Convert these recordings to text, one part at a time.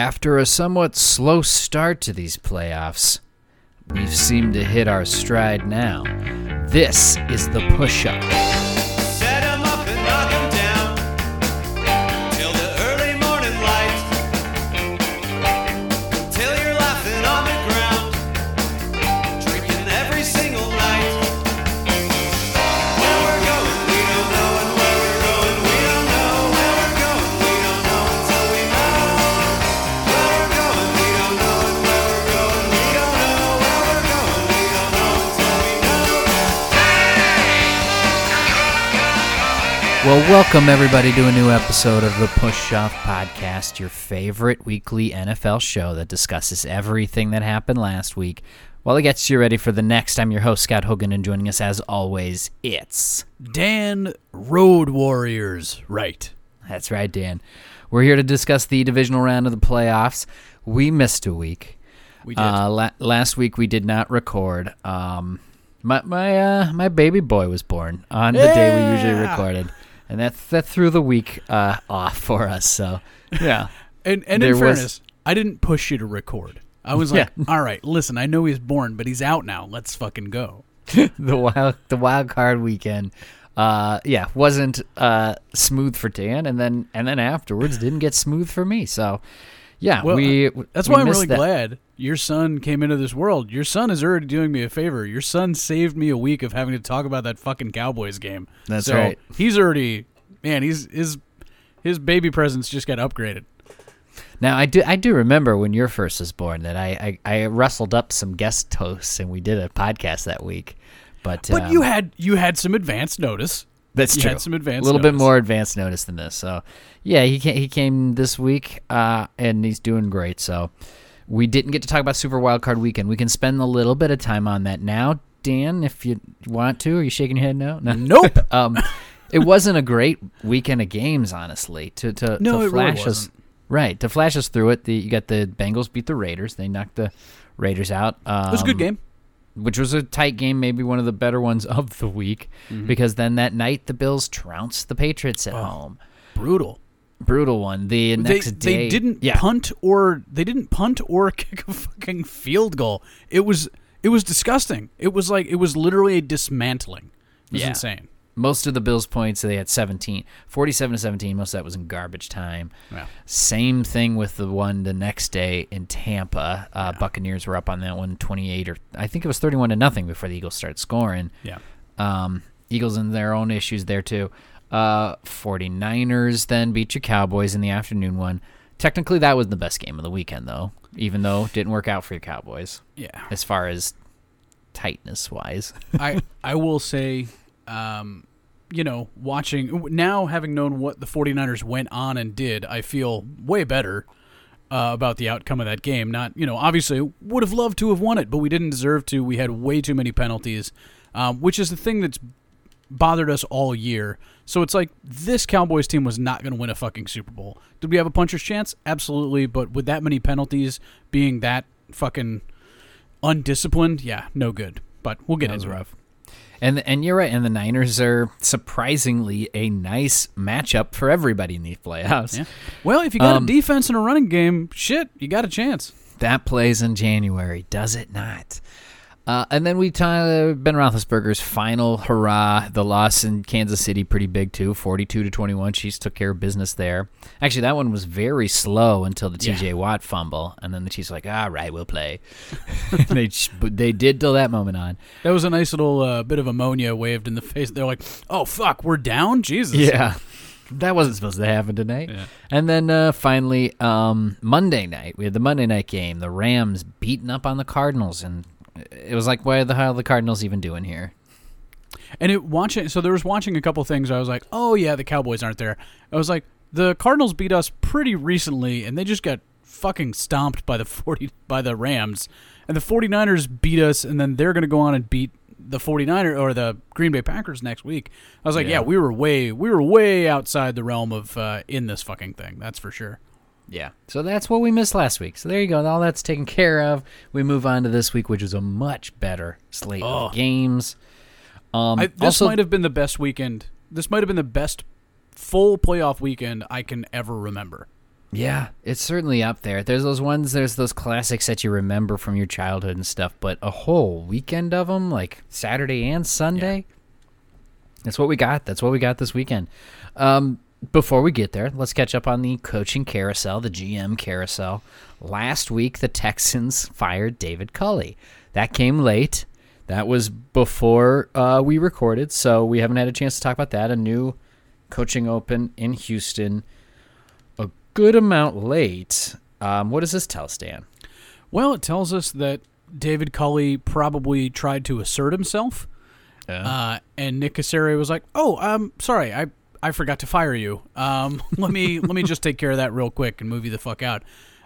After a somewhat slow start to these playoffs, we've seemed to hit our stride now. This is the push up. Well, welcome everybody to a new episode of the Push Off Podcast, your favorite weekly NFL show that discusses everything that happened last week while it gets you ready for the next. I'm your host, Scott Hogan, and joining us as always, it's. Dan Road Warriors, right? That's right, Dan. We're here to discuss the divisional round of the playoffs. We missed a week. We did. Uh, la- last week we did not record. Um, my my uh, my baby boy was born on the day we usually Yeah. recorded, and that that threw the week uh, off for us. So yeah, and and there in was- fairness, I didn't push you to record. I was Yeah. like, all right, listen, I know he's born, but he's out now. Let's fucking go. the wild the wild card weekend. Uh, yeah, wasn't uh, smooth for Dan, and then and then afterwards didn't get smooth for me. So yeah, Well, we That's we why I'm really that. glad your son came into this world. Your son is already doing me a favor. Your son saved me a week of having to talk about that fucking Cowboys game. That's So right. He's already man. He's his his baby presence just got upgraded. Now I do I do remember when your first was born that I I, I wrestled up some guest toasts and we did a podcast that week. But But um, you had you had some advance notice. That's true. had some advance a little bit more advanced notice than this. So yeah, he came, he came this week uh, and he's doing great. So we didn't get to talk about Super Wildcard Weekend. We can spend a little bit of time on that now, Dan, if you want to. Are you shaking your head no? No. Nope. um, it wasn't a great weekend of games, honestly. To to, No, to it really flash us wasn't. right to flash us through it. The you got the Bengals beat the Raiders. They knocked the Raiders out. Um, It was a good game. Which was a tight game, maybe one of the better ones of the week. Mm-hmm. Because then that night the Bills trounced the Patriots at home. Brutal. Brutal one. The they, next day they didn't yeah. punt or they didn't punt or kick a fucking field goal. It was it was disgusting. It was like it was literally a dismantling. It was Yeah. insane. Most of the Bills points they had 17, 47 to 17. Most of that was in garbage time. Yeah. Same thing with the one the next day in Tampa. Uh, Buccaneers were up on that one 28 or I think it was 31 to nothing before the Eagles started scoring. Yeah. Um, Eagles and their own issues there too. Uh, 49ers then beat your Cowboys in the afternoon one. Technically, that was the best game of the weekend, though, even though it didn't work out for your Cowboys Yeah. as far as tightness wise. I I will say um you know, watching now having known what the 49ers went on and did, I feel way better uh, about the outcome of that game. Not, you know, obviously would have loved to have won it, but we didn't deserve to. We had way too many penalties, um, which is the thing that's bothered us all year. So it's like this Cowboys team was not going to win a fucking Super Bowl. Did we have a puncher's chance? Absolutely, but with that many penalties, being that fucking undisciplined, yeah, no good. But we'll get That into it. rough. And and you're right. And the Niners are surprisingly a nice matchup for everybody in these playoffs. Yeah. Well, if you got Um, a defense and a running game, shit, you got a chance. That plays in January, does it not? Uh, and then we uh, Ben Roethlisberger's final hurrah. The loss in Kansas City pretty big too, forty-two to twenty-one. Chiefs took care of business there. Actually, that one was very slow until the T.J. Watt fumble, and then the Chiefs were like, "All right, we'll play." they they did till that moment on. That was a nice little uh, bit of ammonia waved in the face. They're like, "Oh fuck, we're down." Jesus. Yeah. That wasn't supposed to happen tonight. Yeah. And then uh, finally, um, Monday night, we had the Monday night game. The Rams beating up on the Cardinals, and it was like, why the hell are the Cardinals even doing here? And it watching. So there was watching a couple things. I was like, "Oh yeah, the Cowboys aren't there." I was like, "The Cardinals beat us pretty recently, and they just got fucking stomped by the 40 by the Rams, and the 49ers beat us, and then they're gonna go on and beat." The 49er or the Green Bay Packers next week. I was like, Yeah. yeah, we were way we were way outside the realm of uh, in this fucking thing. That's for sure. Yeah. So that's what we missed last week. So there you go. All that's taken care of. We move on to this week, which is a much better slate Oh. of games. Um, I, this also, might have been the best weekend. This might have been the best full playoff weekend I can ever remember. Yeah, it's certainly up there. There's those ones, there's those classics that you remember from your childhood and stuff, but a whole weekend of them, like Saturday and Sunday, that's what we got. That's what we got this weekend. Um, before we get there, let's catch up on the coaching carousel, the GM carousel. Last week, the Texans fired David Culley. That came late. That was before uh, we recorded, so we haven't had a chance to talk about that. A new coaching open in Houston, a good amount late. Um, what does this tell, Stan? Well, it tells us that David Culley probably tried to assert himself, uh, and Nick Caserio was like, "Oh, um, sorry, I I forgot to fire you. Um, let me let me just take care of that real quick and move you the fuck out."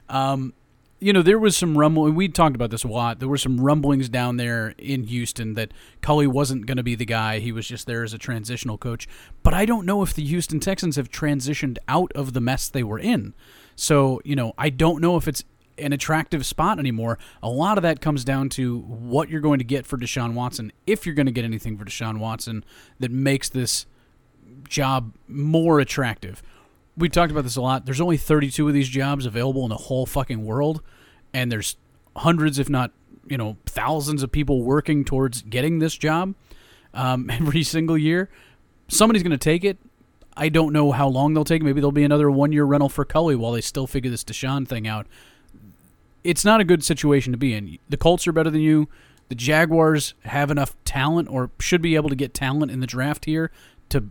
Um, you know, there was some rumble. We talked about this a lot. There were some rumblings down there in Houston that Culley wasn't going to be the guy. He was just there as a transitional coach. But I don't know if the Houston Texans have transitioned out of the mess they were in. So you know, I don't know if it's an attractive spot anymore. A lot of that comes down to what you're going to get for Deshaun Watson, if you're going to get anything for Deshaun Watson that makes this job more attractive. We talked about this a lot. There's only 32 of these jobs available in the whole fucking world, and there's hundreds, if not you know, thousands of people working towards getting this job um, every single year. Somebody's going to take it. I don't know how long they'll take. Maybe there'll be another one year rental for Culley while they still figure this Deshaun thing out. It's not a good situation to be in. The Colts are better than you. The Jaguars have enough talent or should be able to get talent in the draft here to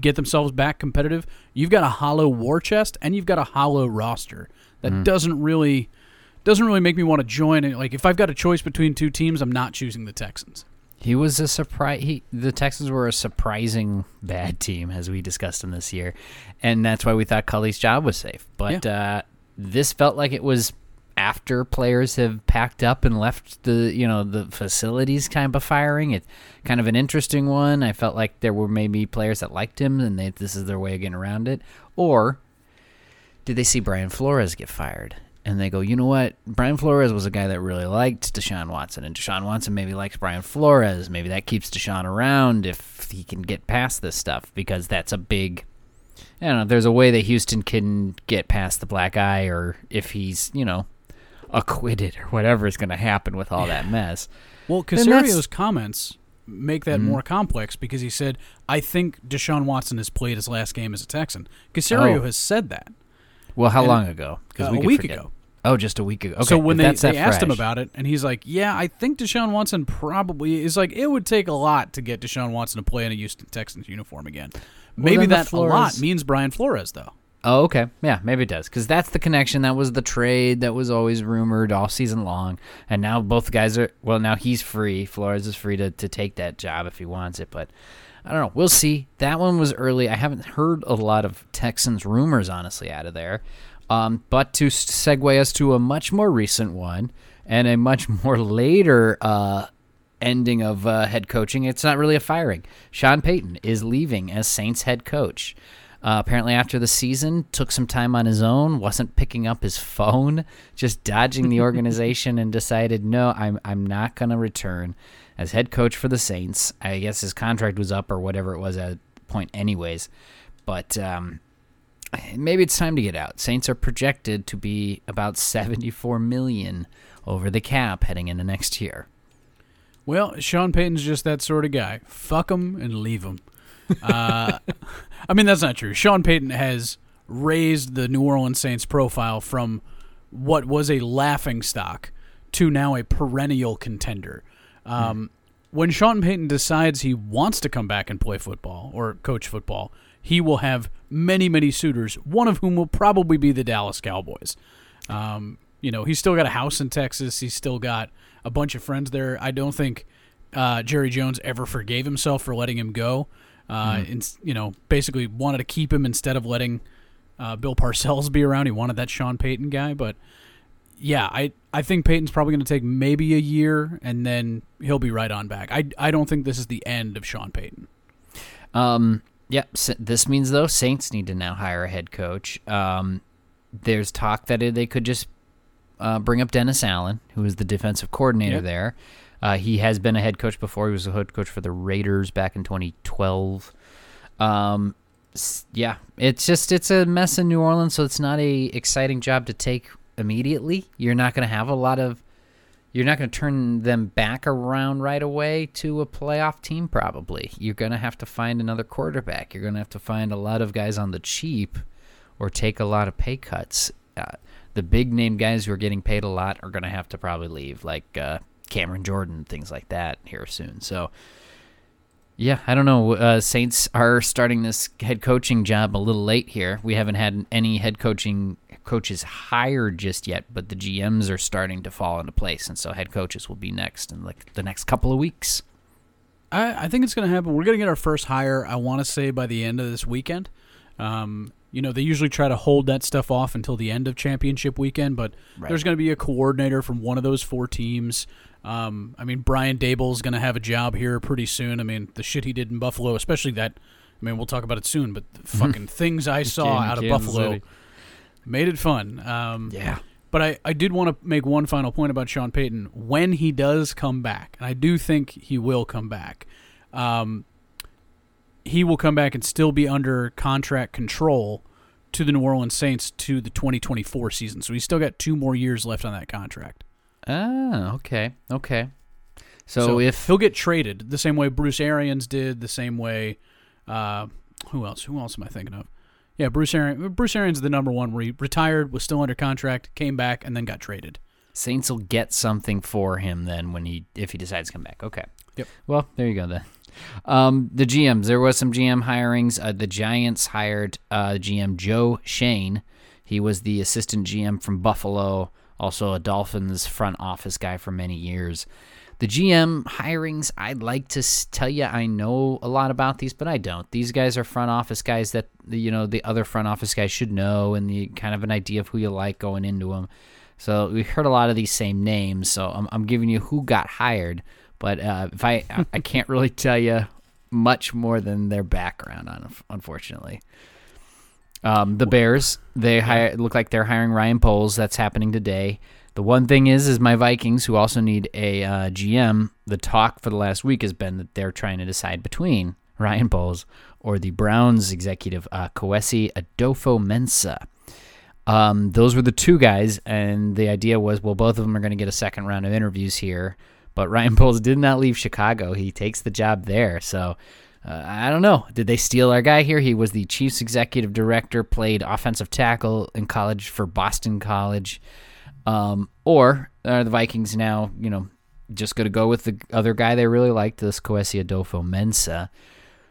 get themselves back competitive. You've got a hollow war chest and you've got a hollow roster. That doesn't really doesn't really make me want to join it. Like if I've got a choice between two teams, I'm not choosing the Texans. He was a surprise. He the Texans were a surprising bad team, as we discussed in this year, and that's why we thought Culley's job was safe. But uh, this felt like it was after players have packed up and left the you know the facilities kind of firing. It's kind of an interesting one. I felt like there were maybe players that liked him, and they, this is their way of getting around it. Or did they see Brian Flores get fired? And they go, you know what? Brian Flores was a guy that really liked Deshaun Watson, and Deshaun Watson maybe likes Brian Flores. Maybe that keeps Deshaun around if he can get past this stuff because that's a big. I don't know. There's a way that Houston can get past the black eye, or if he's, you know, acquitted or whatever is going to happen with all that mess. Well, Then Caserio's comments make that more complex because he said, "I think Deshaun Watson has played his last game as a Texan." Casario Oh. has said that Well, how And- long ago? uh, we a week forget. ago. Oh, just a week ago. Okay, so when they, that's they asked him about it, and he's like, "Yeah, I think Deshaun Watson probably is like it would take a lot to get Deshaun Watson to play in a Houston Texans uniform again. Maybe then the that a lot means Brian Flores though. Oh, okay. Yeah, maybe it does. Because that's the connection. That was the trade that was always rumored all season long. And now both guys are, well, now he's free. Flores is free to, to take that job if he wants it. But I don't know. We'll see. That one was early. I haven't heard a lot of Texans rumors, honestly, out of there. Um, but to segue us to a much more recent one and a much more later uh, ending of uh, head coaching, it's not really a firing. Sean Payton is leaving as Saints head coach. Uh, apparently, after the season, took some time on his own, wasn't picking up his phone, just dodging the organization, and decided, no, I'm I'm not going to return as head coach for the Saints. I guess his contract was up or whatever it was at point, anyways. But um, maybe it's time to get out. Saints are projected to be about 74 million over the cap heading into next year. Well, Sean Payton's just that sort of guy. Fuck him and leave him. Uh, I mean, that's not true. Sean Payton has raised the New Orleans Saints profile from what was a laughing stock to now a perennial contender. Um, When Sean Payton decides he wants to come back and play football or coach football, he will have many, many suitors, one of whom will probably be the Dallas Cowboys. Um, you know, he's still got a house in Texas. He's still got a bunch of friends there. I don't think uh, Jerry Jones ever forgave himself for letting him go. Uh, and, you know, basically wanted to keep him instead of letting uh, Bill Parcells be around. He wanted that Sean Payton guy, but yeah, I I think Payton's probably going to take maybe a year, and then he'll be right on back. I I don't think this is the end of Sean Payton. Um, yep. s this means though Saints need to now hire a head coach. Um, there's talk that they could just uh, bring up Dennis Allen, who is the defensive coordinator Yep. there. Uh, he has been a head coach before. He was a head coach for the Raiders back in 2012. Um, yeah, it's just it's a mess in New Orleans, so it's not a exciting job to take immediately. You're not going to have a lot of you're not going to turn them back around right away to a playoff team probably. You're going to have to find another quarterback. You're going to have to find a lot of guys on the cheap or take a lot of pay cuts. Uh, the big name guys who are getting paid a lot are going to have to probably leave like uh, Cameron Jordan, things like that here soon. So yeah, I don't know. Uh, Saints are starting this head coaching job a little late here. We haven't had any head coaching coaches hired just yet, but the GMs are starting to fall into place, and so head coaches will be next in like the next couple of weeks. I, I think it's going to happen. We're going to get our first hire. I want to say by the end of this weekend. Um, you know, they usually try to hold that stuff off until the end of championship weekend, but Right. there's going to be a coordinator from one of those four teams. Um, I mean, Brian Daboll's going to have a job here pretty soon. I mean, the shit he did in Buffalo, especially that. I mean, we'll talk about it soon, but the fucking things I saw out of Kansas Buffalo City. made it fun. Um, Yeah, but I, I did want to make one final point about Sean Payton. When he does come back, and I do think he will come back, um, he will come back and still be under contract control to the New Orleans Saints to the 2024 season. So he's still got two more years left on that contract. Ah, okay, okay. So, So if he'll get traded the same way Bruce Arians did, the same way. Uh, who else? Who else am I thinking of? Yeah, Bruce Arians. Bruce Arians is the number one where he retired, was still under contract, came back, and then got traded. Saints will get something for him then when he if he decides to come back. Okay. Yep. Well, there you go then. Um, the GMs. There was some GM hirings. Uh, the Giants hired uh, GM Joe Schoen. He was the assistant GM from Buffalo, also a Dolphins front office guy for many years. The GM hirings, I'd like to tell you I know a lot about these, but I don't. These guys are front office guys that you know the other front office guys should know, and the kind of an idea of who you like going into them. So we heard a lot of these same names. So I'm, I'm giving you who got hired, but uh, if I I- can't really tell you much more than their background unfortunately. Um, the Bears they look like they're hiring Ryan Poles. That's happening today. The one thing is, is my Vikings who also need a uh, GM. The talk for the last week has been that they're trying to decide between Ryan Poles or the Browns executive uh, Kwesi Adofo-Mensah. Um, those were the two guys, and the idea was, well, both of them are going to get a second round of interviews here. But Ryan Poles did not leave Chicago; he takes the job there. So uh, I don't know. Did they steal our guy here? He was the Chiefs executive director, played offensive tackle in college for Boston College, um, or are the Vikings now, you know, just going to go with the other guy they really liked, this Kwesi Adofo-Mensah?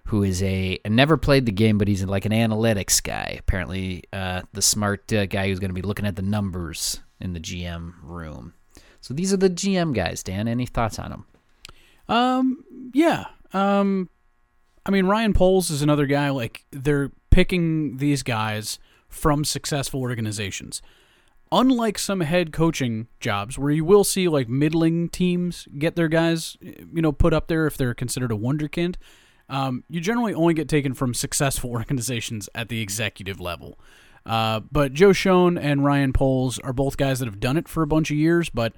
who is a never played the game, but he's like an analytics guy. Apparently, uh, the smart uh, guy who's going to be looking at the numbers in the GM room. So these are the GM guys. Dan, any thoughts on them? Um, yeah. Um, I mean, Ryan Poles is another guy. Like they're picking these guys from successful organizations. Unlike some head coaching jobs, where you will see like middling teams get their guys, you know, put up there if they're considered a wonderkind. Um, you generally only get taken from successful organizations at the executive level. Uh, but Joe Schoen and Ryan Poles are both guys that have done it for a bunch of years. But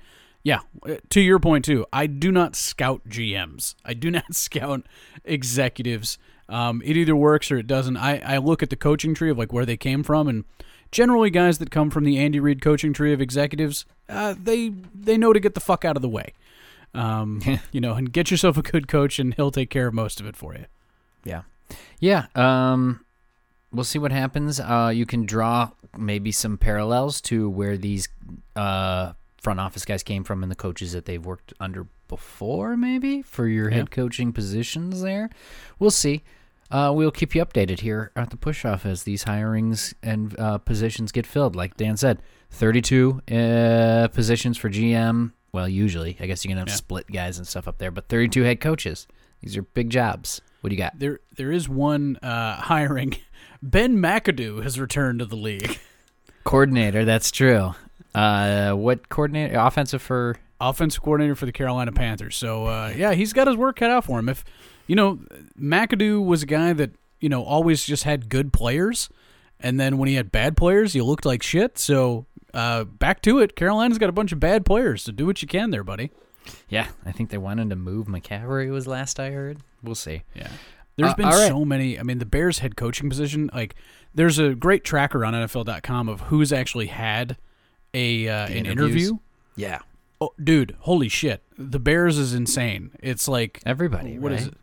yeah, uh, to your point too, I do not scout GMs. I do not scout executives. Um, it either works or it doesn't. I, I look at the coaching tree of like where they came from, and generally guys that come from the Andy Reid coaching tree of executives, uh, they they know to get the fuck out of the way. Um, you know, and get yourself a good coach, and he'll take care of most of it for you. Yeah, yeah. Um, we'll see what happens. Uh, you can draw maybe some parallels to where these uh, front office guys came from and the coaches that they've worked under before, maybe for your head coaching positions. There, we'll see. Uh, we'll keep you updated here at the push off as these hirings and uh, positions get filled. Like Dan said, 32 uh, positions for GM. Well, usually, I guess you're gonna have Yeah. split guys and stuff up there, but 32 head coaches. These are big jobs. What do you got? There there is one uh, hiring. Ben McAdoo has returned to the league. Coordinator, that's true. Uh, what coordinator? Offensive for offensive coordinator for the Carolina Panthers. So uh, yeah, he's got his work cut out for him. If you know, McAdoo was a guy that you know always just had good players, and then when he had bad players, he looked like shit. So uh, back to it. Carolina's got a bunch of bad players, so do what you can there, buddy. yeah. I think they wanted to move McCaffrey was last I heard. We'll see. Yeah. There's Uh, been right. so many. I mean, the Bears head coaching position, like, there's a great tracker on NFL.com of who's actually had a uh, an interview. Yeah. Oh, dude, holy shit! The Bears is insane. It's like Everybody, What is right? it?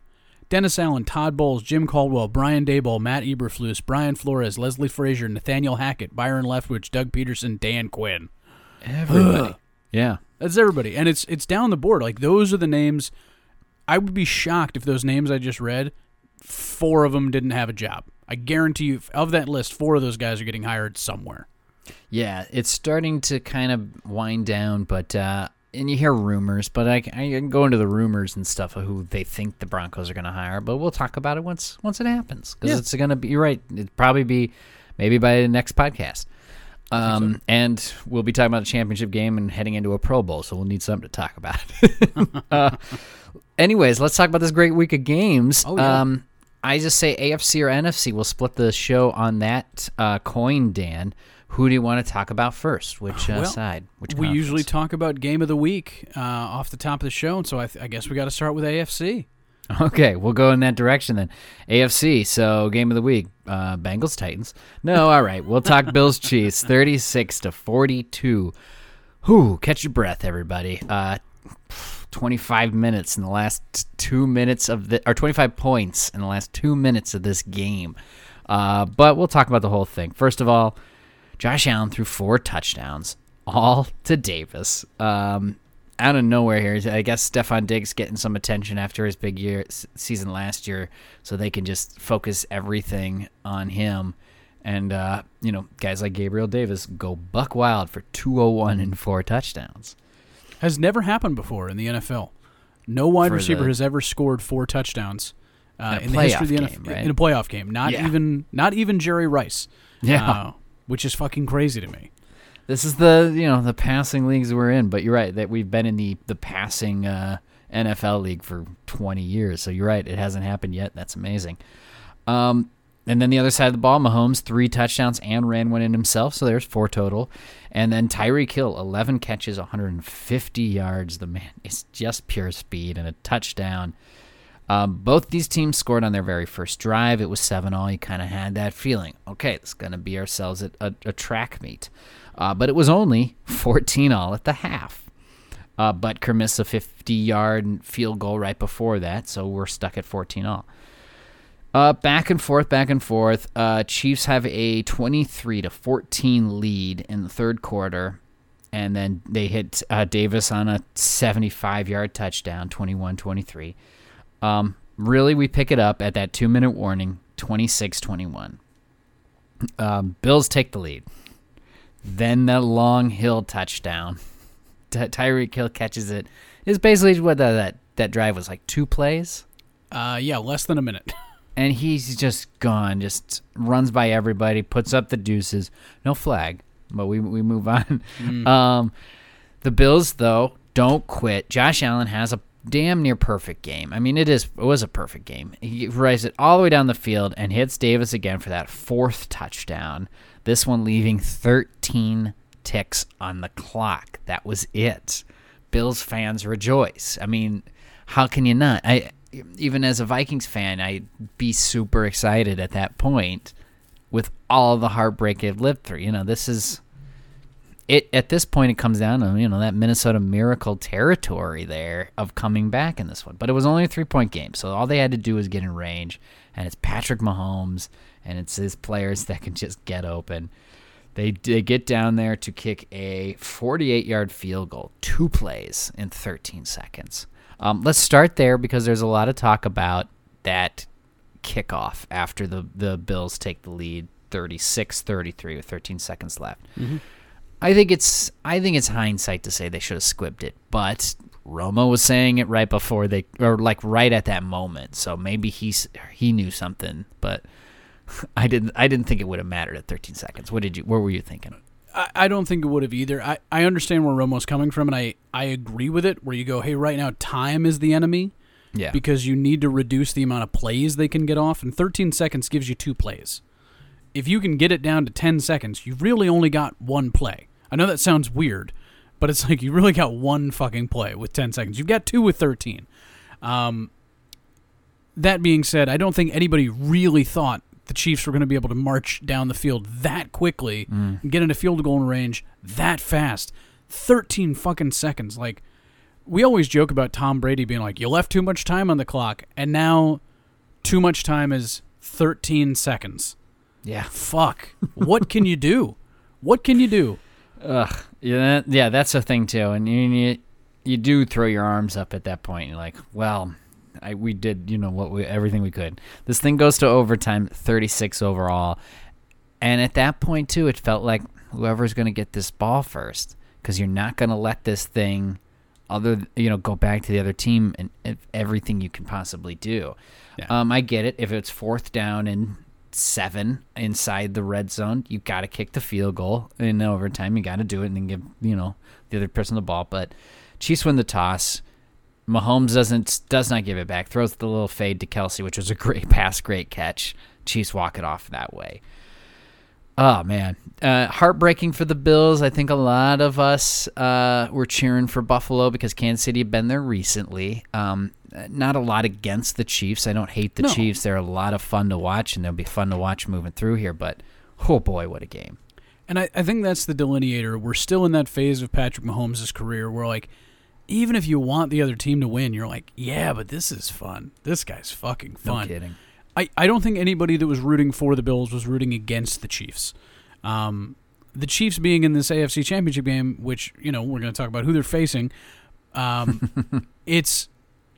Dennis Allen, Todd Bowles, Jim Caldwell, Brian Daboll, Matt Eberflus, Brian Flores, Leslie Frazier, Nathaniel Hackett, Byron Leftwich, Doug Pederson, Dan Quinn. Everybody. yeah. That's everybody, and it's it's down the board. Like those are the names. I would be shocked if those names I just read, four of them didn't have a job. I guarantee you, of that list, four of those guys are getting hired somewhere. Yeah, it's starting to kind of wind down, but uh, and you hear rumors, but I, I can go into the rumors and stuff of who they think the Broncos are going to hire. But we'll talk about it once once it happens because Yeah. it's going to be. You're right. It'd probably be maybe by the next podcast. Um, and we'll be talking about a championship game and heading into a Pro Bowl, so we'll need something to talk about. uh, anyways, let's talk about this great week of games. Oh, yeah. Um, I just say AFC or NFC. We'll split the show on that uh, coin, Dan. Who do you want to talk about first? Which uh, Well, side? Which we usually talk about game of the week uh, off the top of the show, and so I, th- I guess we got to start with AFC. Okay, we'll go in that direction then. AFC, so game of the week, uh, Bengals Titans. No, all right, we'll talk Bills Chiefs, thirty six to forty two. Whoo, catch your breath, everybody. Uh, twenty five minutes in the last two minutes of the, or twenty five points in the last two minutes of this game. Uh, but we'll talk about the whole thing. First of all, Josh Allen threw four touchdowns, all to Davis. Um, out of nowhere here, I guess Stefon Diggs getting some attention after his big year s- season last year, so they can just focus everything on him. And uh, you know, guys like Gabriel Davis go buck wild for 201 and four touchdowns. Has never happened before in the NFL. No wide For receiver the- has ever scored four touchdowns uh, In in the history of the NFL game, right? in a playoff game. Not Yeah. even not even Jerry Rice. Yeah. uh, which is fucking crazy to me. This is the you know the passing leagues we're in, but you're right that we've been in the the passing uh, NFL league for 20 years. So you're right, it hasn't happened yet. That's amazing. Um, and then the other side of the ball, Mahomes three touchdowns and ran one in himself, so there's four total. And then Tyreek Hill 11 catches, 150 yards. The man is just pure speed and a touchdown. Um, both these teams scored on their very first drive. It was 7 all. You kind of had that feeling. Okay, it's going to be ourselves at a, a track meet. Uh, but it was only 14 all at the half. Uh, Butker missed a 50 yard field goal right before that, so we're stuck at 14 all. Uh, back and forth, back and forth. Uh, Chiefs have a 23 to 14 lead in the third quarter, and then they hit uh, Davis on a 75 yard touchdown, 21 23. Um, really, we pick it up at that two minute warning, 26 21. Um, Bills take the lead. Then the long hill touchdown. Ty- Tyreek Hill catches it. It's basically what the, that that drive was like two plays, Uh, yeah, less than a minute. and he's just gone. Just runs by everybody, puts up the deuces. No flag, but we we move on. Um, the Bills though don't quit. Josh Allen has a damn near perfect game. I mean, it is it was a perfect game. He rides it all the way down the field and hits Davis again for that fourth touchdown. This one leaving 13 ticks on the clock. That was it. Bills fans rejoice. I mean, how can you not? I even as a Vikings fan, I'd be super excited at that point with all the heartbreak I've lived through. You know, this is it at this point it comes down to you know that Minnesota miracle territory there of coming back in this one. But it was only a three point game, so all they had to do was get in range, and it's Patrick Mahomes and it's his players that can just get open. They, they get down there to kick a 48 yard field goal, two plays in 13 seconds. Um, let's start there because there's a lot of talk about that kickoff after the, the Bills take the lead 36 33 with 13 seconds left. I think it's I think it's hindsight to say they should have squibbed it, but Romo was saying it right before they or like right at that moment. So maybe he's he knew something, but I didn't I didn't think it would have mattered at 13 seconds. What did you what were you thinking? I, I don't think it would have either. I, I understand where Romo's coming from, and I, I agree with it. Where you go, hey, right now time is the enemy Yeah. because you need to reduce the amount of plays they can get off, and 13 seconds gives you two plays. If you can get it down to 10 seconds, you've really only got one play. I know that sounds weird, but it's like you really got one fucking play with 10 seconds. You've got two with 13. Um, that being said, I don't think anybody really thought the Chiefs were going to be able to march down the field that quickly Mm. and get into field goal range that fast. 13 fucking seconds. Like, we always joke about Tom Brady being like, you left too much time on the clock, and now too much time is 13 seconds. Yeah. Fuck. what can you do? What can you do? Ugh. Yeah, yeah, that's a thing too. And you, you you do throw your arms up at that point. You're like, well, I we did, you know, what we everything we could. This thing goes to overtime, 36 overall. And at that point too, it felt like whoever's going to get this ball first cuz you're not going to let this thing other you know go back to the other team and, everything you can possibly do. Yeah. Um, I get it. If it's fourth down and seven inside the red zone, you got to kick the field goal in overtime. You got to do it and then give you know the other person the ball. But Chiefs win the toss. Mahomes doesn't does not give it back. Throws the little fade to Kelsey, which was a great pass, great catch. Chiefs walk it off that way. Oh man, uh, heartbreaking for the Bills. I think a lot of us uh, were cheering for Buffalo because Kansas City had been there recently. Um, not a lot against the Chiefs. I don't hate the No. Chiefs. They're a lot of fun to watch, and they'll be fun to watch moving through here. But oh boy, what a game! And I, I think that's the delineator. We're still in that phase of Patrick Mahomes' career where, like, even if you want the other team to win, you're like, yeah, but this is fun. This guy's fucking fun. No kidding. I, I don't think anybody that was rooting for the Bills was rooting against the Chiefs. Um, the Chiefs being in this AFC Championship game, which you know we're going to talk about who they're facing, um, it's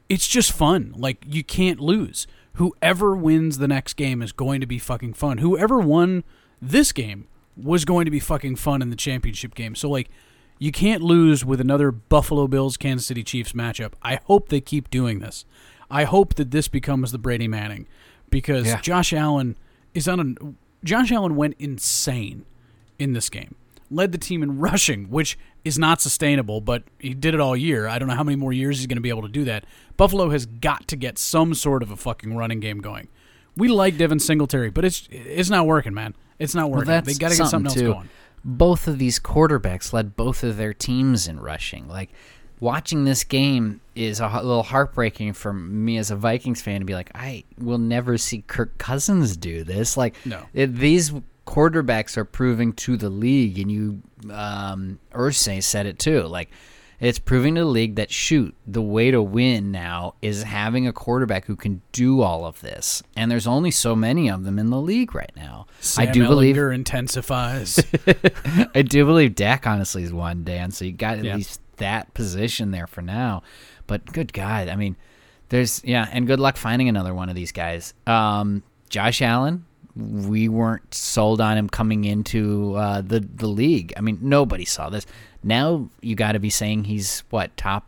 it's just fun. Like you can't lose. Whoever wins the next game is going to be fucking fun. Whoever won this game was going to be fucking fun in the championship game. So like you can't lose with another Buffalo Bills Kansas City Chiefs matchup. I hope they keep doing this. I hope that this becomes the Brady Manning because Yeah. Josh Allen is on a Josh Allen went insane in this game. Led the team in rushing, which is not sustainable, but he did it all year. I don't know how many more years he's going to be able to do that. Buffalo has got to get some sort of a fucking running game going. We like Devin Singletary, but it's it's not working, man. It's not Well, working. that's they got to get something else too. going. Both of these quarterbacks led both of their teams in rushing. Like watching this game is a little heartbreaking for me as a Vikings fan to be like, I will never see Kirk Cousins do this. Like, No. it, these quarterbacks are proving to the league, and you, um, Ursay said it too. Like, it's proving to the league that shoot the way to win now is having a quarterback who can do all of this, and there's only so many of them in the league right now. Sam I do believe Ehlinger intensifies. I do believe Dak honestly is one, Dan. So you got at Yeah. least that position there for now. But good God, I mean, there's yeah, and good luck finding another one of these guys. Um, Josh Allen, we weren't sold on him coming into uh, the the league. I mean, nobody saw this. Now you got to be saying he's what top?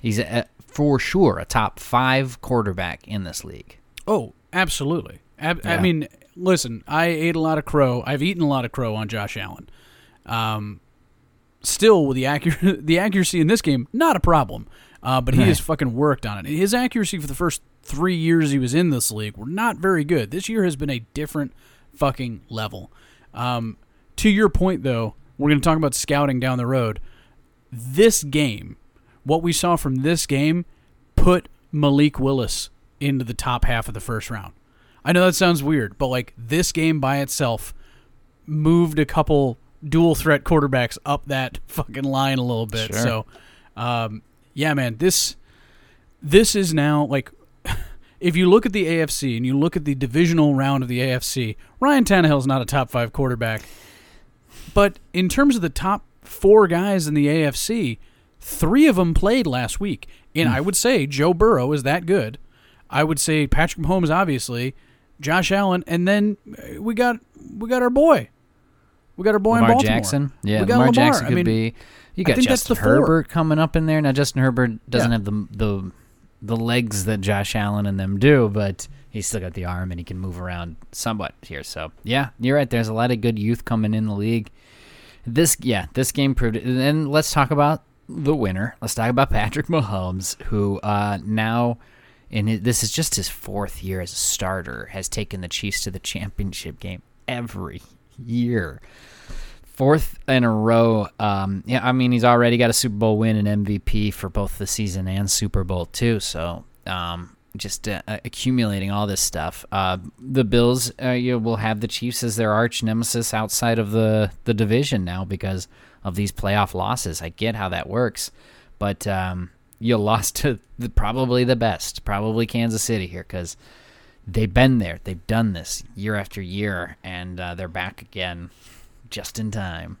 He's a, for sure a top five quarterback in this league. Oh, absolutely. Ab- I mean, listen, I ate a lot of crow. I've eaten a lot of crow on Josh Allen. Um, still, with the accuracy, the accuracy in this game, not a problem. Uh, but he Right. has fucking worked on it. His accuracy for the first three years he was in this league were not very good. This year has been a different fucking level. Um, to your point, though, we're going to talk about scouting down the road. This game, what we saw from this game, put Malik Willis into the top half of the first round. I know that sounds weird, but like this game by itself moved a couple dual threat quarterbacks up that fucking line a little bit. Sure. So, um, yeah, man, this this is now like if you look at the AFC and you look at the divisional round of the AFC, Ryan Tannehill's not a top five quarterback, but in terms of the top four guys in the AFC, three of them played last week, and I would say Joe Burrow is that good. I would say Patrick Mahomes, obviously, Josh Allen, and then uh, we got we got our boy, we got our boy in Baltimore. Jackson, yeah, we got Lamar Lamar. Jackson I could mean, be. You got Justin the four. Herbert coming up in there. Now Justin Herbert doesn't Yeah. have the the the legs that Josh Allen and them do, but he's still got the arm and he can move around somewhat here. So yeah, you're right. There's a lot of good youth coming in the league. This yeah, this game proved it. And then let's talk about the winner. Let's talk about Patrick Mahomes, who uh, now. in his, this is just his fourth year as a starter, has taken the Chiefs to the championship game every year fourth in a row. Um, yeah, I mean he's already got a Super Bowl win and MVP for both the season and Super Bowl too. So um, just uh, accumulating all this stuff. Uh, the Bills, uh, you know, will have the Chiefs as their arch nemesis outside of the the division now because of these playoff losses. I get how that works, but um, you lost to the, probably the best, probably Kansas City here because they've been there, they've done this year after year, and uh, they're back again just in time.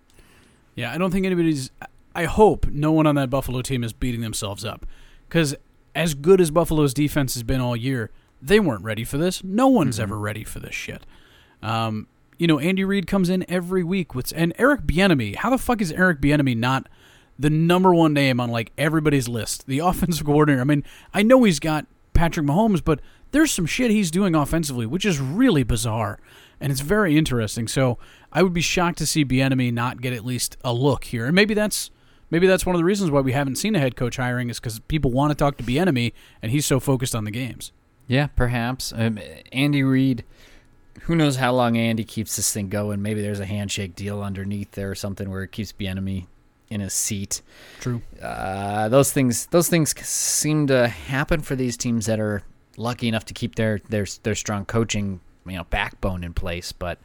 Yeah, I don't think anybody's. I hope no one on that Buffalo team is beating themselves up. Because as good as Buffalo's defense has been all year, they weren't ready for this. No one's ever ready for this shit. Um, you know, Andy Reid comes in every week with. And Eric Bieniemy, how the fuck is Eric Bieniemy not the number one name on like everybody's list? The offensive coordinator. I mean, I know he's got Patrick Mahomes, but there's some shit he's doing offensively, which is really bizarre. And it's very interesting. So I would be shocked to see Bieniemy not get at least a look here. And maybe that's maybe that's one of the reasons why we haven't seen a head coach hiring is because people want to talk to Bieniemy, and he's so focused on the games. Yeah, perhaps. Um, Andy Reid, who knows how long Andy keeps this thing going? Maybe there's a handshake deal underneath there or something where it keeps Bieniemy in his seat. True. Uh, those things, those things seem to happen for these teams that are lucky enough to keep their their their strong coaching, you know, backbone in place. But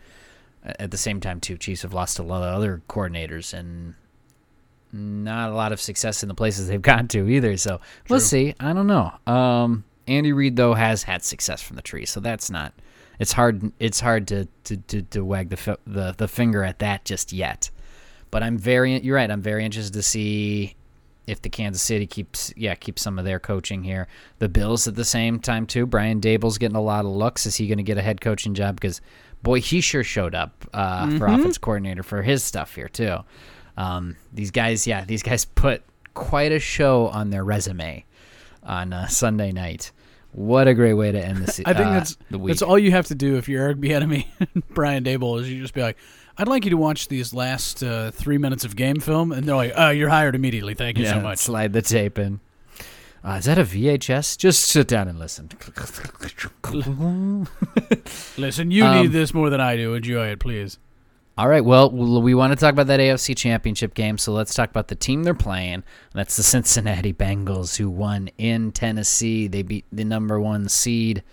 at the same time, too, Chiefs have lost a lot of other coordinators and not a lot of success in the places they've gone to either. So we'll see. I don't know. Um, Andy Reid though has had success from the tree, so that's not. It's hard. It's hard to to, to, to wag the, the the finger at that just yet. But I'm very. You're right. I'm very interested to see if the Kansas City keeps yeah keeps some of their coaching here. The Bills at the same time too. Brian Daboll's getting a lot of looks. Is he going to get a head coaching job? Because boy, he sure showed up uh, for offense coordinator for his stuff here too. Um, these guys, yeah, these guys put quite a show on their resume on uh, Sunday night. What a great way to end the season. I think uh, that's the week. that's all you have to do if you're Eric Bieniemy Brian Daboll is you just be like, I'd like you to watch these last uh, three minutes of game film, and they're like, uh, you're hired immediately. Thank you yeah, so much. slide the tape in. Uh, is that a VHS? Just sit down and listen. Listen, you Um, need this more than I do. Enjoy it, please. All right, well, we want to talk about that AFC Championship game, so let's talk about the team they're playing. That's the Cincinnati Bengals, who won in Tennessee. They beat the number one seed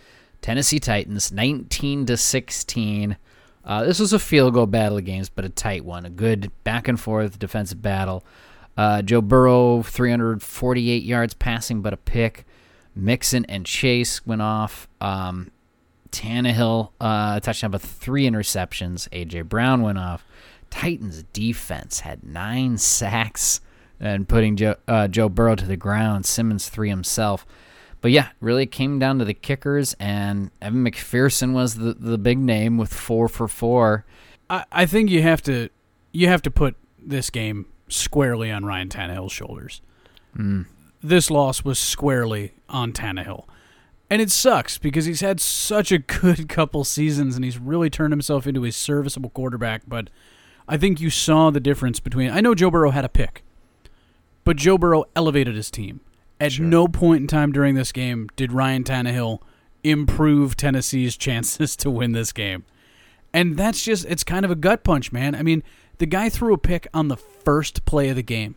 Tennessee Titans, 19 to 16. Uh, this was a field goal battle of games, but a tight one, a good back and forth defensive battle. Uh, Joe Burrow, 348 yards passing, but a pick. Mixon and Chase went off. Um, Tannehill uh, touchdown, but three interceptions. AJ Brown went off. Titans defense had nine sacks and putting Joe, uh, Joe Burrow to the ground. Simmons three himself. But yeah, really came down to the kickers, and Evan McPherson was the, the big name with four for four. I, I think you have to you have to put this game squarely on Ryan Tannehill's shoulders. Mm. This loss was squarely on Tannehill. And it sucks because he's had such a good couple seasons and he's really turned himself into a serviceable quarterback. But I think you saw the difference between. I know Joe Burrow had a pick, but Joe Burrow elevated his team. At no point in time during this game did Ryan Tannehill improve Tennessee's chances to win this game. And that's just, it's kind of a gut punch, man. I mean, the guy threw a pick on the first play of the game.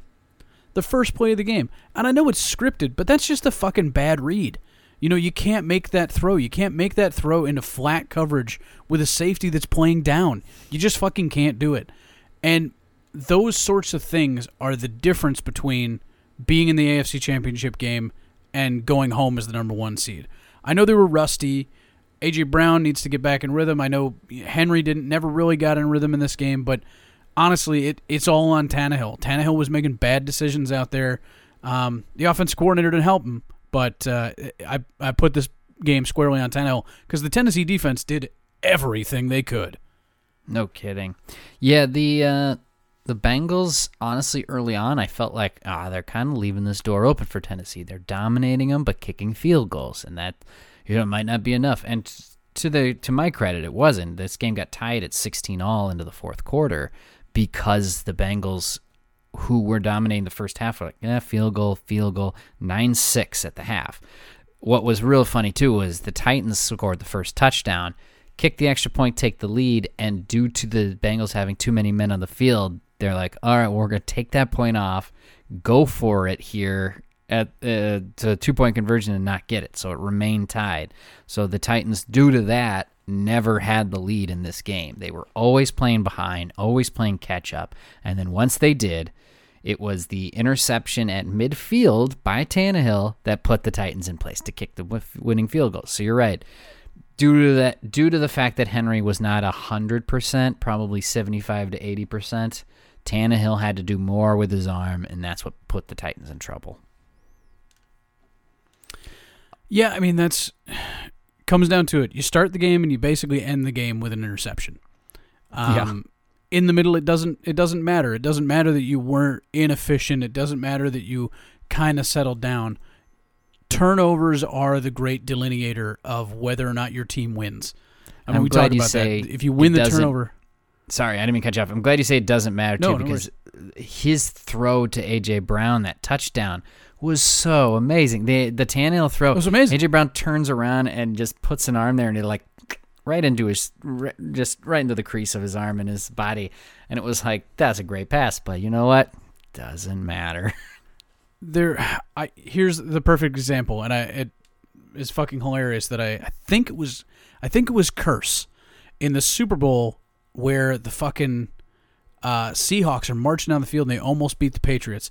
The first play of the game. And I know it's scripted, but that's just a fucking bad read. You know, you can't make that throw. You can't make that throw into flat coverage with a safety that's playing down. You just fucking can't do it. And those sorts of things are the difference between being in the AFC Championship game and going home as the number one seed. I know they were rusty. AJ Brown needs to get back in rhythm. I know Henry didn't never really got in rhythm in this game, but honestly, it it's all on Tannehill. Tannehill was making bad decisions out there. Um, the offense coordinator didn't help him, but uh, I I put this game squarely on Tannehill because the Tennessee defense did everything they could. No kidding. Yeah, the uh, the Bengals, honestly, early on, I felt like ah, they're kind of leaving this door open for Tennessee. They're dominating them, but kicking field goals, and that you know might not be enough. And to the to my credit, it wasn't. This game got tied at 16 all into the fourth quarter because the Bengals, who were dominating the first half, were like, yeah, field goal, field goal, nine six at the half. What was real funny too was the Titans scored the first touchdown kick the extra point, take the lead, and due to the Bengals having too many men on the field, they're like, all right, we're going to take that point off, go for it here at uh, to two point conversion and not get it, so it remained tied. So the Titans, due to that, never had the lead in this game. They were always playing behind, always playing catch up, and then once they did, it was the interception at midfield by Tannehill that put the Titans in place to kick the winning field goal. So you're right. Due to that, due to the fact that Henry was not hundred percent, probably seventy-five to eighty percent, Tannehill had to do more with his arm, and that's what put the Titans in trouble. Yeah, I mean that's comes down to it. You start the game and you basically end the game with an interception. Um, In the middle, it doesn't it doesn't matter. It doesn't matter that you weren't inefficient. It doesn't matter that you kind of settled down. Turnovers are the great delineator of whether or not your team wins. I mean, I'm we glad talk you about say that. If you win the turnover, Sorry, I didn't mean to cut you off. I'm glad you say it doesn't matter No, too, no because his throw to AJ Brown, that touchdown, was so amazing. The the Tannehill throw It was amazing. AJ Brown turns around and just puts an arm there, and he like right into his, just right into the crease of his arm and his body, and it was like that's a great pass. But you know what? Doesn't matter. there I here's the perfect example and I it is fucking hilarious that I, I think it was I think it was Kearse in the Super Bowl where the fucking uh, Seahawks are marching down the field and they almost beat the Patriots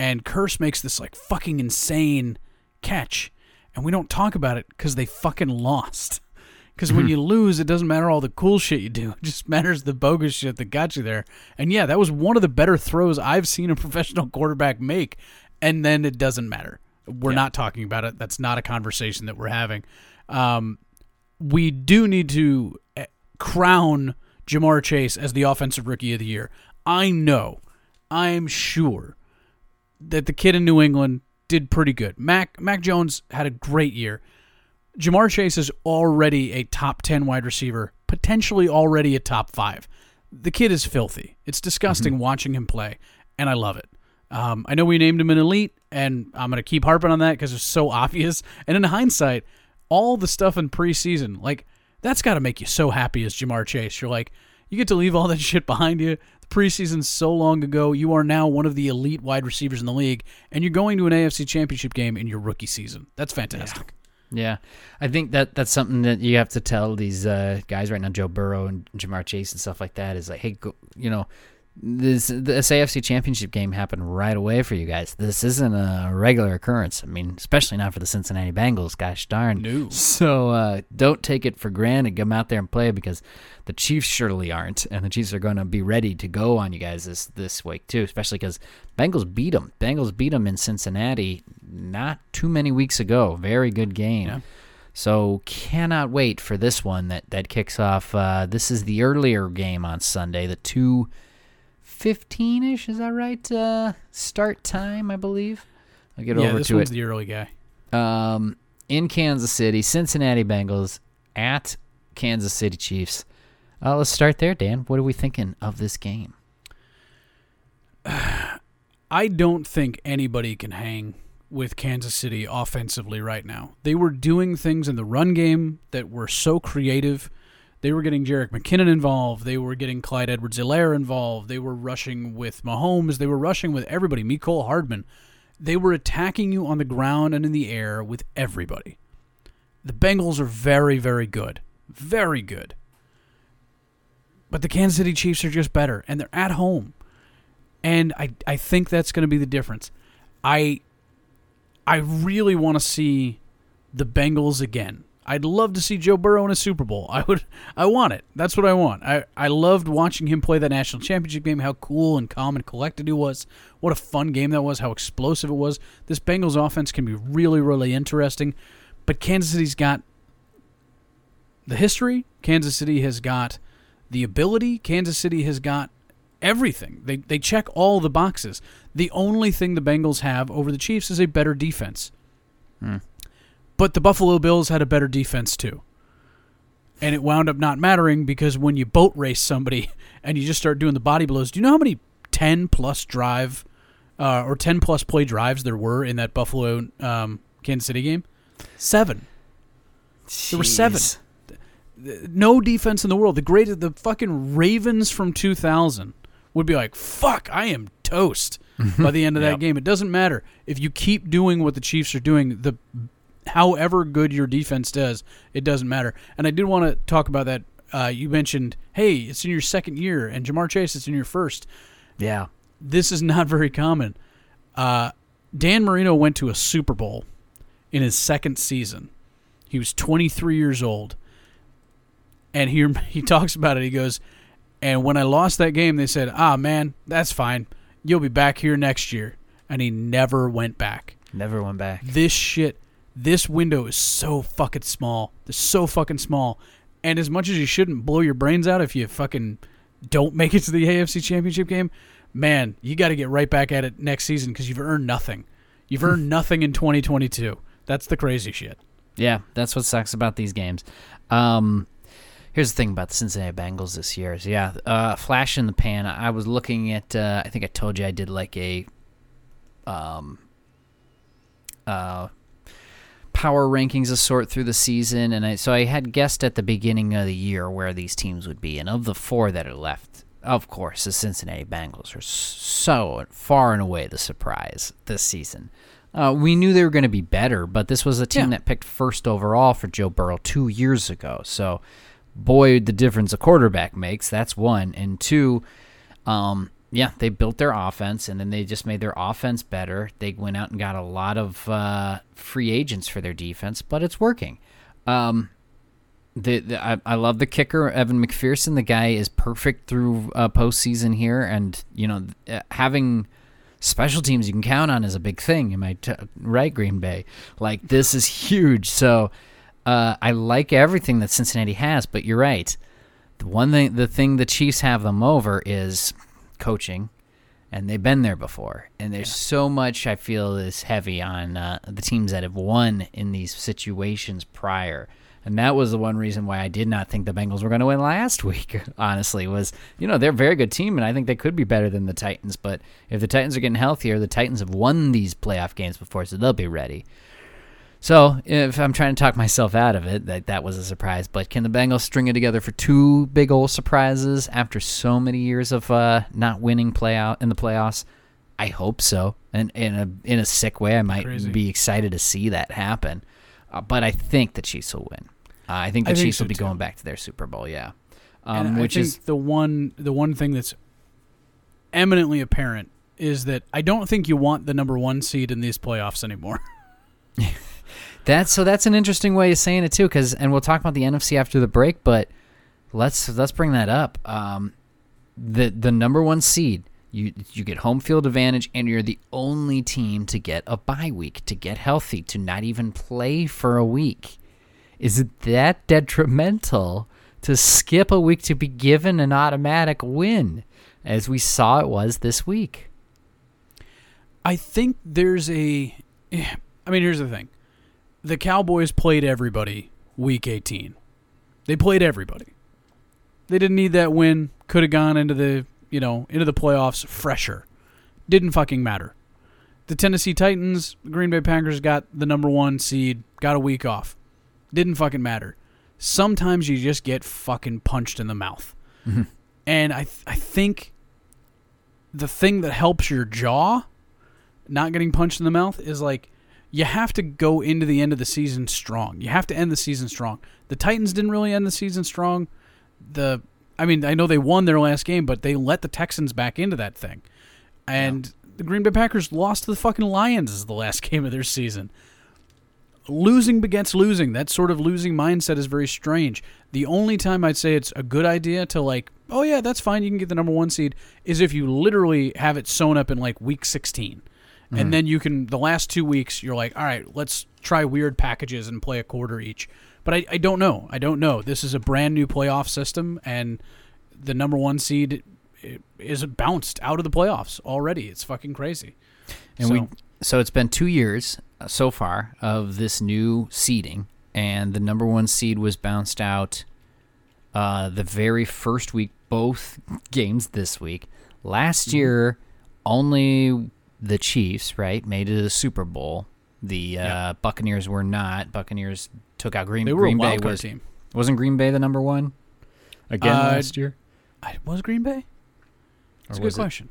and Kearse makes this like fucking insane catch and we don't talk about it cuz they fucking lost. Because when you lose, it doesn't matter all the cool shit you do. It just matters the bogus shit that got you there. And yeah, that was one of the better throws I've seen a professional quarterback make. And then it doesn't matter. We're not talking about it. That's not a conversation that we're having. Um, we do need to eh, crown Ja'Marr Chase as the offensive rookie of the year. I know, I'm sure that the kid in New England did pretty good. Mac Mac Jones had a great year. Ja'Marr Chase is already a top 10 wide receiver, potentially already a top 5. The kid is filthy. It's disgusting watching him play, and I love it. Um, I know we named him an elite, and I'm going to keep harping on that because it's so obvious. And in hindsight, all the stuff in preseason, like, that's got to make you so happy as Ja'Marr Chase. You're like, you get to leave all that shit behind you. The preseason's so long ago. You are now one of the elite wide receivers in the league, and you're going to an AFC championship game in your rookie season. That's fantastic. Yeah, I think that that's something that you have to tell these uh, guys right now, Joe Burrow and Ja'Marr Chase and stuff like that. Is like, hey, go, you know, this this AFC Championship game happened right away for you guys. This isn't a regular occurrence. I mean, especially not for the Cincinnati Bengals. Gosh darn. No. So uh, don't take it for granted. Come out there and play because the Chiefs surely aren't, and the Chiefs are going to be ready to go on you guys this this week too. Especially because Bengals beat them. Bengals beat them in Cincinnati not too many weeks ago. Very good game. Yeah. So cannot wait for this one that that kicks off. Uh, this is the earlier game on Sunday, the two fifteen ish. Is that right? Uh, start time, I believe. I'll get yeah, over this to one's it the early guy. um, in Kansas City, Cincinnati Bengals at Kansas City Chiefs. Uh, let's start there, Dan. What are we thinking of this game? I don't think anybody can hang with Kansas City offensively right now. They were doing things in the run game that were so creative. They were getting Jerick McKinnon involved. They were getting Clyde Edwards-Helaire involved. They were rushing with Mahomes. They were rushing with everybody. Mecole Hardman. They were attacking you on the ground and in the air with everybody. The Bengals are very, very good. Very good. But the Kansas City Chiefs are just better, and they're at home and I I think that's going to be the difference. I I really want to see the Bengals again. I'd love to see Joe Burrow in a Super Bowl. I would I want it. That's what I want. I I loved watching him play that national championship game. How cool and calm and collected he was. What a fun game that was. How explosive it was. This Bengals offense can be really really interesting. But Kansas City's got the history. Kansas City has got the ability. Kansas City has got everything. They they check all the boxes. The only thing the Bengals have over the Chiefs is a better defense. Hmm. But the Buffalo Bills had a better defense too. And it wound up not mattering because when you boat race somebody and you just start doing the body blows, do you know how many 10 plus drive uh, or 10 plus play drives there were in that Buffalo um, Kansas City game? Seven. There were seven. No defense in the world. The great, the fucking Ravens from 2000 would be like, "Fuck, I am toast." by the end of that Yep. game. It doesn't matter if you keep doing what the Chiefs are doing. The however good your defense does, it doesn't matter. And I did want to talk about that. Uh, you mentioned, hey, it's in your second year, and Ja'Marr Chase, it's in your first. Yeah. This is not very common. Uh, Dan Marino went to a Super Bowl in his second season. He was 23 years old, and he he talks about it. He goes, and when I lost that game, they said, "Ah, man, that's fine. You'll be back here next year." And he never went back. Never went back. This shit, this window is so fucking small. It's so fucking small. And as much as you shouldn't blow your brains out if you fucking don't make it to the AFC Championship game, man, you got to get right back at it next season because you've earned nothing. You've earned nothing in 2022. That's the crazy shit. Yeah, that's what sucks about these games. Um, here's the thing about the Cincinnati Bengals this year is yeah, uh, flash in the pan. I was looking at. Uh, I think I told you I did like a, um, uh, power rankings of sort through the season, and I so I had guessed at the beginning of the year where these teams would be, and of the four that are left, of course, the Cincinnati Bengals are so far and away the surprise this season. Uh, we knew they were going to be better, but this was a team Yeah. that picked first overall for Joe Burrow two years ago. So, boy, the difference a quarterback makes. That's one. And two, um, yeah, they built their offense, and then they just made their offense better. They went out and got a lot of uh, free agents for their defense, but it's working. Um, the, the I, I love the kicker Evan McPherson. The guy is perfect through uh, postseason here, and you know uh, having special teams you can count on is a big thing. Am I t- right, Green Bay? Like this is huge. So uh, I like everything that Cincinnati has, but you're right. The one thing, the thing the Chiefs have them over is coaching, and they've been there before. And there's so much I feel is heavy on uh, the teams that have won in these situations prior. And that was the one reason why I did not think the Bengals were going to win last week. Honestly, was you know they're a very good team, and I think they could be better than the Titans. But if the Titans are getting healthier, the Titans have won these playoff games before, so they'll be ready. So if I'm trying to talk myself out of it, that that was a surprise. But can the Bengals string it together for two big old surprises after so many years of uh, not winning playout in the playoffs? I hope so. And in a in a sick way, I might Crazy. be excited to see that happen. Uh, but I think the Chiefs will win. Uh, I think the I think Chiefs so will be too. going back to their Super Bowl. Yeah, um, which think is the one the one thing that's eminently apparent is that I don't think you want the number one seed in these playoffs anymore. That's so that's an interesting way of saying it too, because and we'll talk about the NFC after the break, but let's let's bring that up. Um, the the number one seed, you you get home field advantage, and you're the only team to get a bye week, to get healthy, to not even play for a week. Is it that detrimental to skip a week to be given an automatic win, as we saw it was this week? I think there's a. eh, mean, here's the thing: the Cowboys played everybody week 18. They played everybody. They didn't need that win. Could have gone into the you know into the playoffs fresher. Didn't fucking matter. The Tennessee Titans, the Green Bay Packers got the number one seed. Got a week off. Didn't fucking matter. Sometimes you just get fucking punched in the mouth. Mm-hmm. And I th- I think the thing that helps your jaw not getting punched in the mouth is like you have to go into the end of the season strong. You have to end the season strong. The Titans didn't really end the season strong. The I mean, I know they won their last game, but they let the Texans back into that thing. And the Green Bay Packers lost to the fucking Lions as the last game of their season. Losing begets losing. That sort of losing mindset is very strange. The only time I'd say it's a good idea to like, oh yeah, that's fine, you can get the number one seed, is if you literally have it sewn up in like week sixteen. And then you can the last two weeks you're like, all right, let's try weird packages and play a quarter each. But I, I don't know. I don't know. This is a brand new playoff system and the number one seed is bounced out of the playoffs already. It's fucking crazy. And So- we so it's been two years uh, so far of this new seeding, and the number one seed was bounced out uh, the very first week, both games this week. Last Mm-hmm. year, only the Chiefs right made it to the Super Bowl. The uh, Yeah. Buccaneers were not. Buccaneers took out Green. They were Green a Bay wild card was team. wasn't Green Bay the number one again Uh, last year. I, was Green Bay? That's a good was it- question.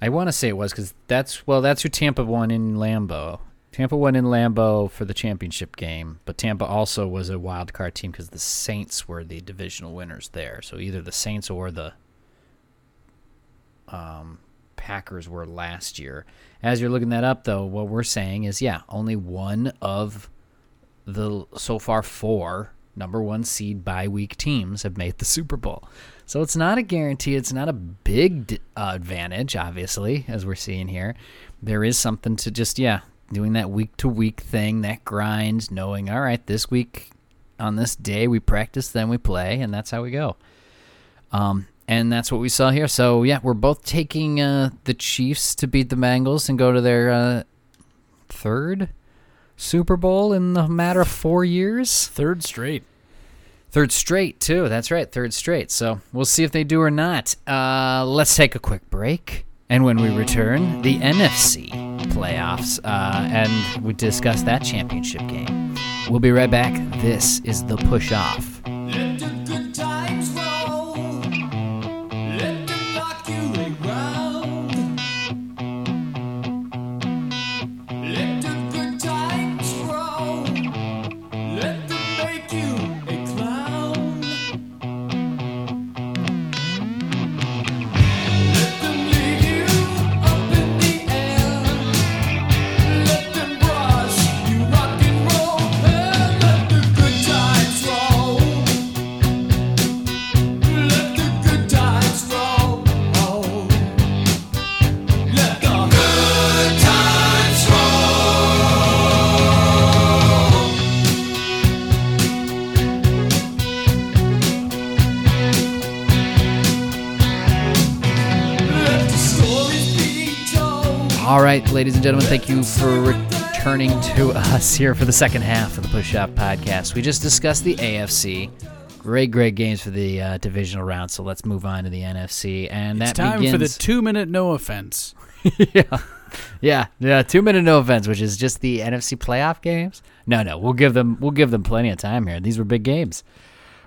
I want to say it was because that's well, that's who Tampa won in Lambeau. Tampa won in Lambeau for the championship game, but Tampa also was a wild card team because the Saints were the divisional winners there. So either the Saints or the um, Packers were last year. As you're looking that up, though, what we're saying is, yeah, only one of the so far four number one seed bye week teams have made the Super Bowl. So it's not a guarantee. It's not a big uh, advantage, obviously, as we're seeing here. There is something to just, yeah, doing that week to week thing, that grind, knowing, all right, this week on this day we practice, then we play, and that's how we go. Um, and that's what we saw here. So yeah, we're both taking uh, the Chiefs to beat the Bengals and go to their uh, third Super Bowl in the matter of four years. Third straight. Third straight too. That's right, third straight. So we'll see if they do or not. Uh, let's take a quick break, and when we return, the NFC playoffs, uh, and we discuss that championship game. We'll be right back. This is the push off. Right, ladies and gentlemen, thank you for returning to us here for the second half of the Push Up Podcast. We just discussed the AFC. Great, great games for the uh, divisional round. So let's move on to the NFC, and It's that time begins. for the two minute no offense. yeah, yeah, yeah. Two minute no offense, which is just the NFC playoff games. No, no, we'll give them we'll give them plenty of time here. These were big games.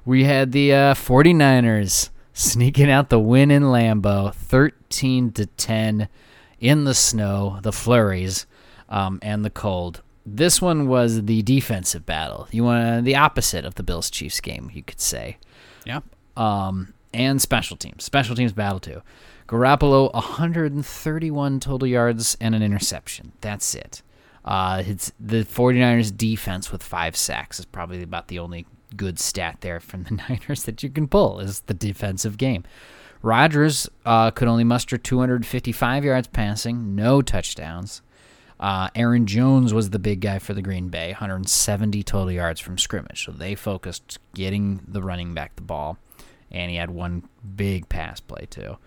We had the uh, 49ers sneaking out the win in Lambeau, 13 to 10 in the snow, the flurries, um, and the cold. This one was the defensive battle. You want the opposite of the Bills Chiefs game, you could say Yeah. um, and special teams. Special teams battle too. Garoppolo, 131 total yards and an interception. That's it. Uh, it's the 49ers defense with five sacks is probably about the only good stat there from the Niners that you can pull is the defensive game. Rodgers uh, could only muster 255 yards passing, no touchdowns. Uh, Aaron Jones was the big guy for the Green Bay, 170 total yards from scrimmage. So they focused getting the running back the ball, and he had one big pass play too.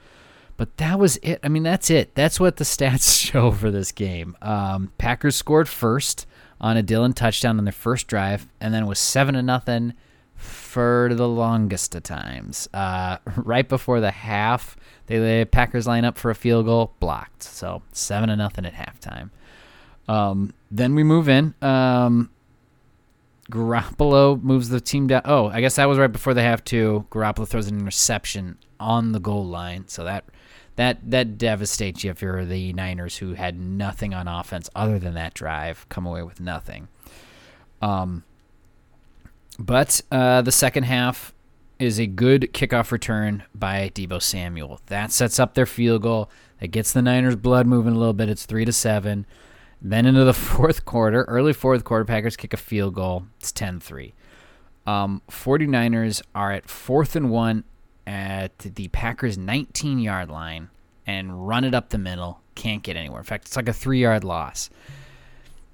But that was it. I mean, that's it. That's what the stats show for this game. Um, Packers scored first on a Dillon touchdown on their first drive, and then it was seven to nothing for the longest of times. Uh, right before the half, they the Packers line up for a field goal, blocked. So seven to nothing at halftime. Um, then we move in. Um, Garoppolo moves the team down. Oh, I guess that was right before the half too. Garoppolo throws an interception on the goal line, so that that that devastates you if you're the Niners who had nothing on offense other than that drive, come away with nothing. Um, but uh, the second half is a good kickoff return by Deebo Samuel. That sets up their field goal. That gets the Niners' blood moving a little bit. It's three to seven. Then into the fourth quarter, early fourth quarter, Packers kick a field goal. It's 10-3. Um, 49ers are at fourth and one at the Packers' 19-yard line and run it up the middle. Can't get anywhere. In fact, it's like a three-yard loss.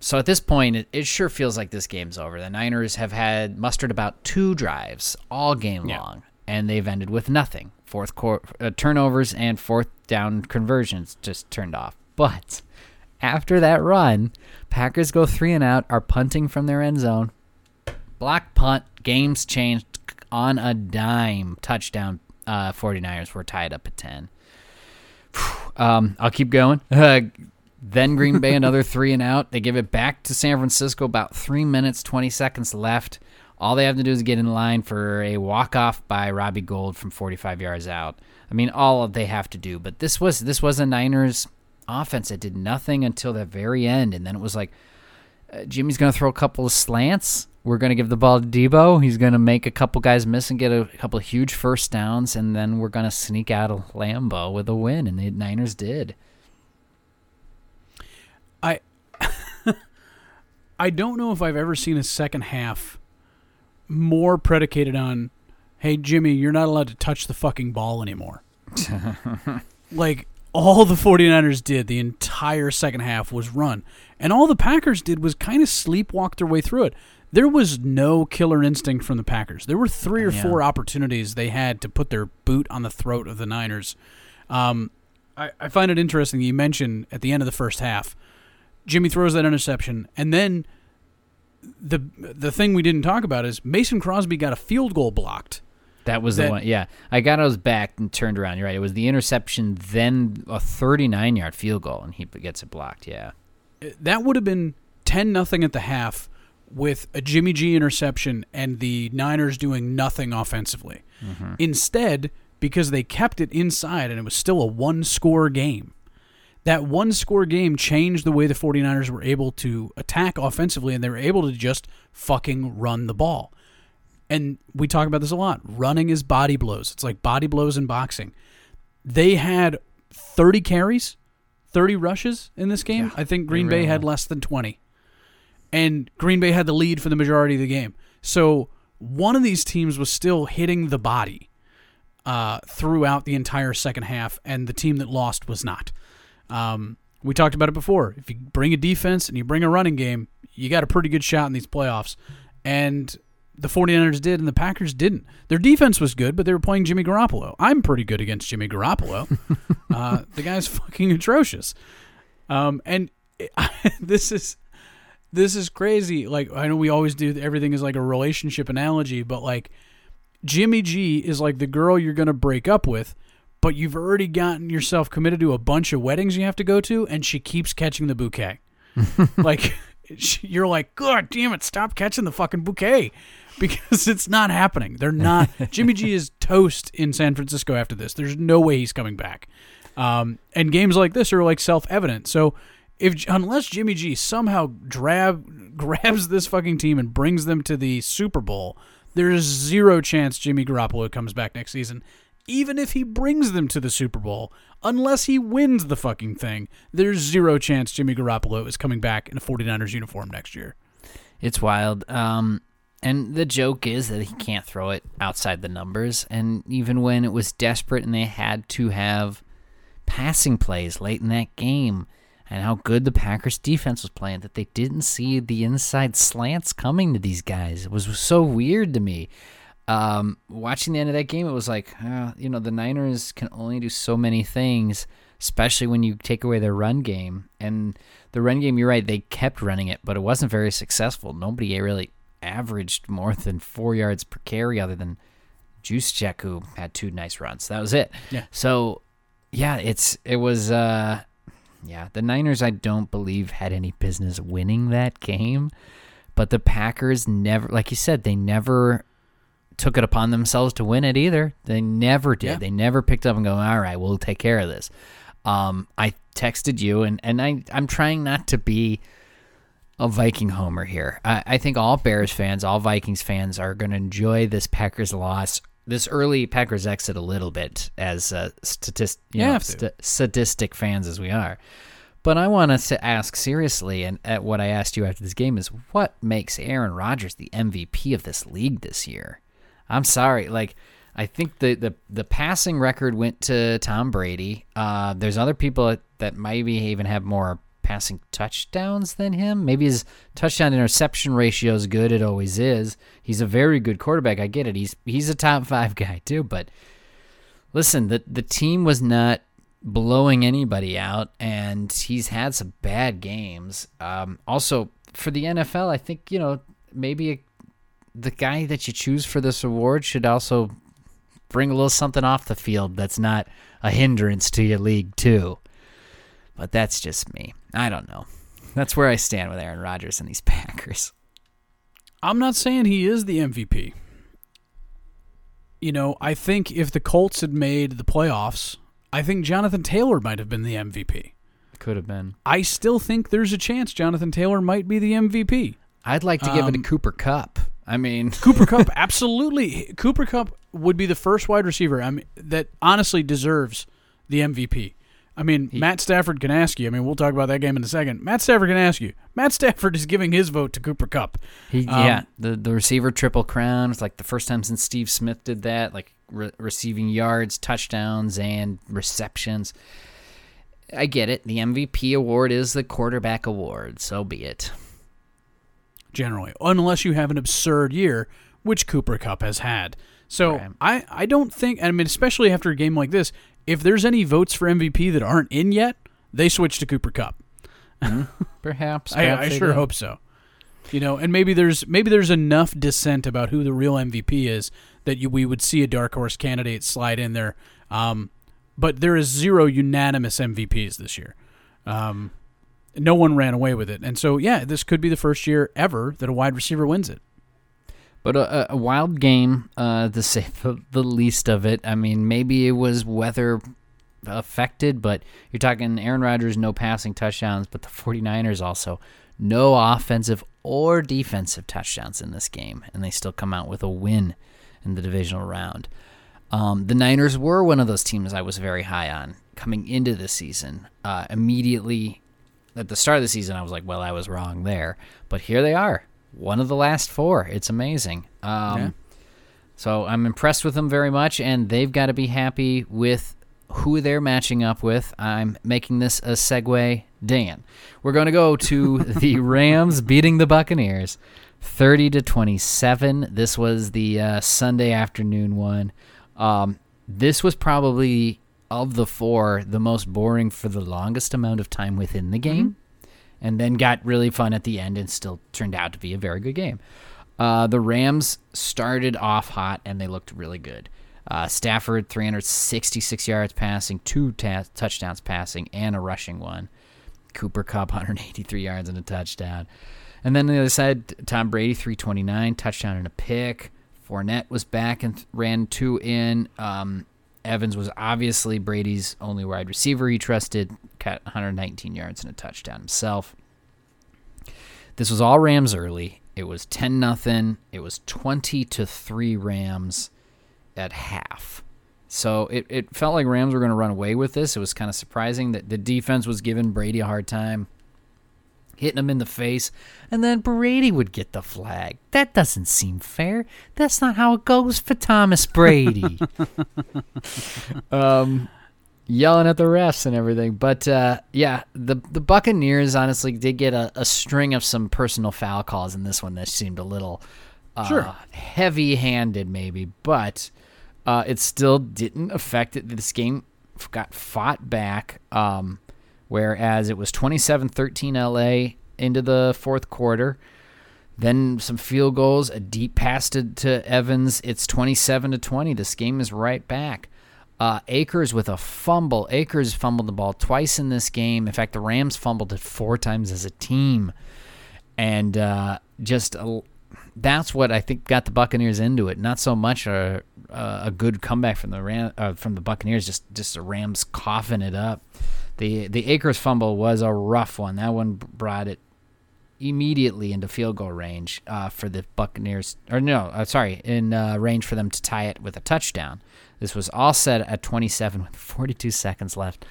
So at this point, it, it sure feels like this game's over. The Niners have had mustered about two drives all game Yeah. long, and they've ended with nothing. Fourth quarter uh, turnovers and fourth down conversions just turned off. But after that run, Packers go three and out, are punting from their end zone. Block punt, games changed on a dime. Touchdown. Uh, 49ers were tied up at 10. Um, I'll keep going. Uh, then Green Bay another three and out. They give it back to San Francisco. About three minutes, twenty seconds left. All they have to do is get in line for a walk off by Robbie Gould from 45 yards out. I mean, all they have to do. But this was this was a Niners offense that did nothing until the very end, and then it was like uh, Jimmy's going to throw a couple of slants. We're going to give the ball to Deebo. He's going to make a couple guys miss and get a couple of huge first downs, and then we're going to sneak out of Lambeau with a win, and the Niners did. I I don't know if I've ever seen a second half more predicated on, hey Jimmy, you're not allowed to touch the fucking ball anymore. like all the 49ers did the entire second half was run. And all the Packers did was kind of sleepwalk their way through it. There was no killer instinct from the Packers. There were three or Yeah. four opportunities they had to put their boot on the throat of the Niners. Um, I, I find it interesting you mentioned at the end of the first half, Jimmy throws that interception, and then the the thing we didn't talk about is Mason Crosby got a field goal blocked. That was That- the one. Yeah, I got his back and turned around. You're right. It was the interception, then a 39 yard field goal, and he gets it blocked. Yeah. Uh, that would have been ten nothing at the half with a Jimmy G interception and the Niners doing nothing offensively. Mm-hmm. Instead, because they kept it inside and it was still a one score game. That one score game changed the way the 49ers were able to attack offensively and they were able to just fucking run the ball. And we talk about this a lot. Running is body blows. It's like body blows in boxing. They had 30 carries, 30 rushes in this game. Yeah, I think Green Bay had less than 20. And Green Bay had the lead for the majority of the game. So one of these teams was still hitting the body uh, throughout the entire second half, and the team that lost was not. Um, we talked about it before. If you bring a defense and you bring a running game, you got a pretty good shot in these playoffs. And the 49ers did, and the Packers didn't. Their defense was good, but they were playing Jimmy Garoppolo. I'm pretty good against Jimmy Garoppolo. uh, the guy's fucking atrocious. Um, and this is this is crazy. Like I know we always do everything is like a relationship analogy, but like Jimmy G is like the girl you're going to break up with, but you've already gotten yourself committed to a bunch of weddings you have to go to, and she keeps catching the bouquet. like she- you're like, God damn it, stop catching the fucking bouquet. Because it's not happening. They're not. Jimmy G is toast in San Francisco after this. There's no way he's coming back. Um, and games like this are like self evident. So if unless Jimmy G somehow drab grabs this fucking team and brings them to the Super Bowl, there's zero chance Jimmy Garoppolo comes back next season. Even if he brings them to the Super Bowl, unless he wins the fucking thing, there's zero chance Jimmy Garoppolo is coming back in a 49ers uniform next year. It's wild. Um, and the joke is that he can't throw it outside the numbers. And even when it was desperate and they had to have passing plays late in that game, and how good the Packers defense was playing, that they didn't see the inside slants coming to these guys. It was so weird to me. Um, watching the end of that game, it was like, uh, you know, the Niners can only do so many things, especially when you take away their run game. And the run game, you're right, they kept running it, but it wasn't very successful. Nobody really averaged more than four yards per carry, other than Juszczyk, who had two nice runs. That was it. Yeah. So, yeah, it's it was. uh yeah, the Niners, I don't believe, had any business winning that game. But the Packers never, like you said, they never took it upon themselves to win it either. They never did. Yeah. They never picked up and go, all right, we'll take care of this. Um, I texted you, and, and I, I'm trying not to be a Viking homer here. I, I think all Bears fans, all Vikings fans are going to enjoy this Packers loss, this early Packers exit a little bit as uh, statist, you You know, st- sadistic fans as we are. But I want us to ask seriously, and at what I asked you after this game is, what makes Aaron Rodgers the MVP of this league this year? I'm sorry, like I think the the, the passing record went to Tom Brady. Uh, there's other people that, maybe even have more passing touchdowns than him. Maybe his touchdown interception ratio is good. It always is. He's a very good quarterback. I get it. He's he's a top five guy too. But listen, the the team was not blowing anybody out, and he's had some bad games. Um, also, for the NFL, I think you know maybe the guy that you choose for this award should also bring a little something off the field that's not a hindrance to your league too. But that's just me. I don't know. That's where I stand with Aaron Rodgers and these Packers. I'm not saying he is the MVP. You know, I think if the Colts had made the playoffs, I think Jonathan Taylor might have been the MVP. Could have been. I still think there's a chance Jonathan Taylor might be the MVP. I'd like to give it to Um, Cooper Kupp. I mean, Cooper Kupp, absolutely. Cooper Kupp would be the first wide receiver I mean, that honestly deserves the MVP. I mean, Matt Stafford can ask you. I mean, we'll talk about that game in a second. Matt Stafford can ask you. Matt Stafford is giving his vote to Cooper Kupp. he, Um, yeah, the the receiver triple crown. It's like the first time since Steve Smith did that, like re- receiving yards, touchdowns, and receptions. I get it. The MVP award is the quarterback award. So be it. Generally, unless you have an absurd year, which Cooper Kupp has had. So Right. I, I don't think, I mean, especially after a game like this, if there's any votes for MVP that aren't in yet, they switch to Cooper Kupp. Perhaps. I, perhaps I they sure do. hope so. You know, and maybe there's maybe there's enough dissent about who the real MVP is that you, we would see a dark horse candidate slide in there. Um, but there is zero unanimous MVPs this year. Um, no one ran away with it, and so yeah, this could be the first year ever that a wide receiver wins it. But a, a- wild game, uh, to say the, least of it. I mean, maybe it was weather affected, but you're talking Aaron Rodgers, no passing touchdowns, but the 49ers also no offensive or defensive touchdowns in this game, and they still come out with a win in the divisional round. Um, the Niners were one of those teams I was very high on coming into the season. Uh, immediately at the start of the season, I was like, well, I was wrong there. But here they are, one of the last four. It's amazing. Um, Yeah. So I'm impressed with them very much, and they've got to be happy with who they're matching up with. I'm making this a segue. Dan, we're going to go to the Rams beating the Buccaneers, 30 to 27. This was the uh, Sunday afternoon one. Um, this was probably of the four the most boring for the longest amount of time within the game, and then got really fun at the end and still turned out to be a very good game. Uh, the Rams started off hot and they looked really good. Uh, Stafford, 366 yards passing, two ta- touchdowns passing, and a rushing one. Cooper Kupp, 183 yards and a touchdown. And then on the other side, Tom Brady, 329, touchdown and a pick. Fournette was back and th- ran two in. Um, Evans was obviously Brady's only wide receiver he trusted, got 119 yards and a touchdown himself. This was all Rams early. It was 10 nothing. It was 20 to 3 Rams at half. So it, it felt like Rams were going to run away with this. It was kind of surprising that the defense was giving Brady a hard time, hitting him in the face, and then Brady would get the flag. That doesn't seem fair. That's not how it goes for Thomas Brady. um, yelling at the refs and everything. But uh, yeah, the the Buccaneers honestly did get a, a string of some personal foul calls in this one that seemed a little uh, Sure. heavy-handed, maybe, but uh, it still didn't affect it. This game got fought back, um, whereas it was 27-13 LA into the fourth quarter. Then some field goals, a deep pass to, to Evans. It's 27 to 20. This game is right back. Uh, Akers with a fumble. Akers fumbled the ball twice in this game. In fact, the Rams fumbled it four times as a team, and uh, just a, that's what I think got the Buccaneers into it. Not so much a a, good comeback from the Ram, uh, from the Buccaneers, just just the Rams coughing it up. The the Akers fumble was a rough one. That one brought it immediately into field goal range uh, for the Buccaneers. Or no, uh, sorry, in uh, range for them to tie it with a touchdown. This was all set at 27 with 42 seconds left.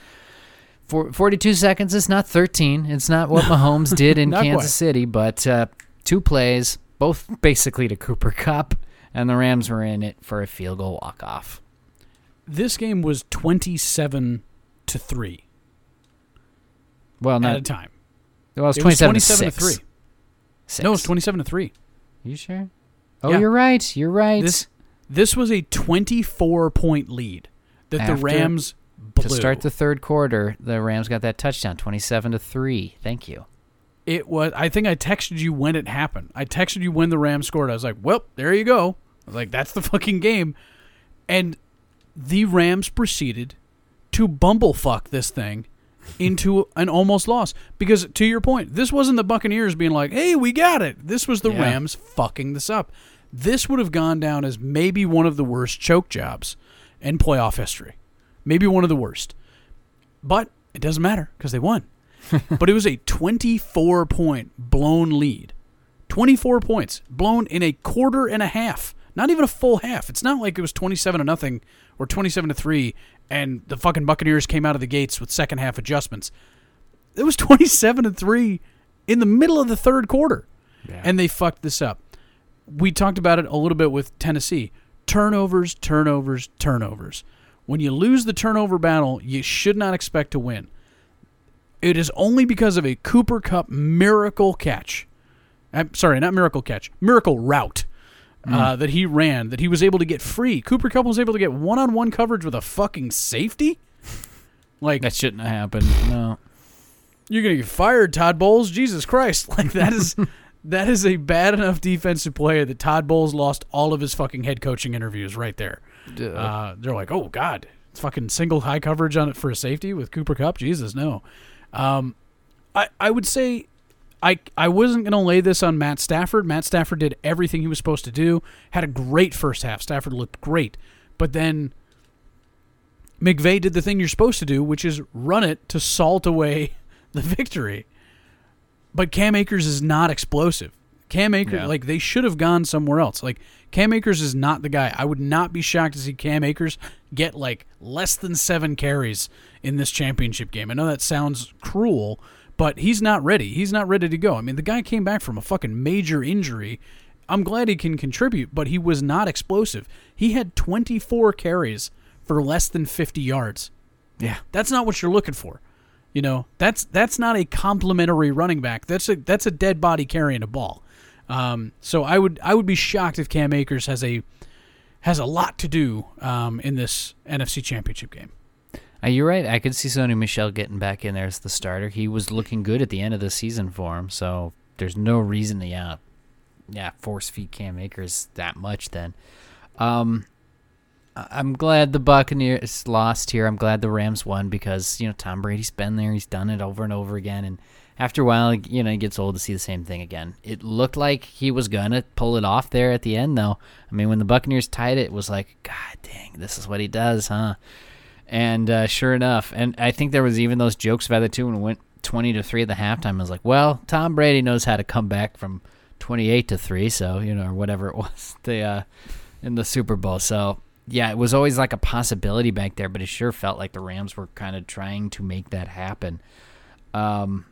For 42 seconds is not 13. It's not what Mahomes did in Kansas quite. City, but uh, two plays, both basically to Cooper Kupp, and the Rams were in it for a field goal walk off. This game was 27 to 3 Well, not, at a time. well, it was It was 27, 27 to to 3. 6. Six. No, it's 27 to 3. You sure? Oh, Yeah. you're right. You're right. This this was a 24 point lead that After- the Rams blew. to start the third quarter, the Rams got that touchdown, 27 to 3. Thank you. it was I think I texted you when it happened. I texted you when the Rams scored. I was like, "Well, there you go." I was like, "That's the fucking game." And the Rams proceeded to bumblefuck this thing into an almost loss. Because to your point, this wasn't the Buccaneers being like, "Hey, we got it." This was the Yeah. Rams fucking this up. This would have gone down as maybe one of the worst choke jobs in playoff history. Maybe one of the worst. But it doesn't matter because they won. but it was a 24 point blown lead. 24 points blown in a quarter and a half. Not even a full half. It's not like it was 27 to nothing or 27 to 3 and the fucking Buccaneers came out of the gates with second half adjustments. It was 27 to 3 in the middle of the third quarter. And they fucked this up. We talked about it a little bit with Tennessee. Turnovers, turnovers, turnovers. When you lose the turnover battle, you should not expect to win. It is only because of a Cooper Kupp miracle catch. I'm sorry, not miracle catch, miracle route uh, that he ran that he was able to get free. Cooper Kupp was able to get one-on-one coverage with a fucking safety. Like That shouldn't have happened. No. you're gonna get fired, Todd Bowles. Jesus Christ! Like that is that is a bad enough defensive player that Todd Bowles lost all of his fucking head coaching interviews right there. Uh, they're like, oh god, it's fucking single high coverage on it for a safety with Cooper Kupp. Jesus, no. Um, I I would say. I, I wasn't going to lay this on Matt Stafford. Matt Stafford did everything he was supposed to do. Had a great first half. Stafford looked great. But then McVay did the thing you're supposed to do, which is run it to salt away the victory. But Cam Akers is not explosive. Cam Akers, Yeah. like they should have gone somewhere else. Like Cam Akers is not the guy. I would not be shocked to see Cam Akers get like less than seven carries in this championship game. I know that sounds cruel, but he's not ready. He's not ready to go. I mean, the guy came back from a fucking major injury. I'm glad he can contribute, but he was not explosive. He had 24 carries for less than 50 yards. Yeah. That's not what you're looking for. You know, that's that's not a complimentary running back. That's a that's a dead body carrying a ball. Um, so I would I would be shocked if Cam Akers has a has a lot to do um, in this NFC Championship game. Uh, you're right. I could see Sony Michel getting back in there as the starter. He was looking good at the end of the season for him, so there's no reason to yeah, yeah, force feed Cam Akers that much. Then, um, I'm glad the Buccaneers lost here. I'm glad the Rams won because you know Tom Brady's been there. He's done it over and over again, and after a while, you know, it gets old to see the same thing again. It looked like he was gonna pull it off there at the end, though. I mean, when the Buccaneers tied it, it was like, God dang, this is what he does, huh? And uh, sure enough, and I think there was even those jokes about it too when it went twenty to three at the halftime. I was like, well, Tom Brady knows how to come back from twenty eight to three, so you know, or whatever it was the uh, in the Super Bowl. So yeah, it was always like a possibility back there, but it sure felt like the Rams were kind of trying to make that happen. Um,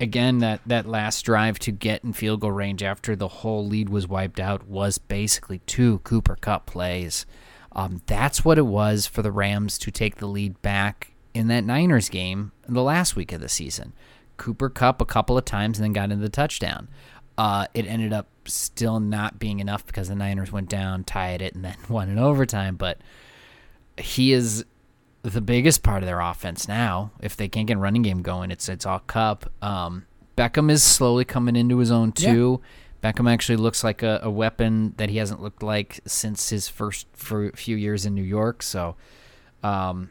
again, that that last drive to get in field goal range after the whole lead was wiped out was basically two Cooper Kupp plays. Um, that's what it was for the Rams to take the lead back in that Niners game in the last week of the season. Cooper Kupp a couple of times and then got into the touchdown. Uh, it ended up still not being enough because the Niners went down, tied it, and then won in overtime. But he is the biggest part of their offense now. If they can't get running game going, it's it's all Kupp. Um, Beckham is slowly coming into his own Yeah. Beckham actually looks like a, a weapon that he hasn't looked like since his first few years in New York. So, um,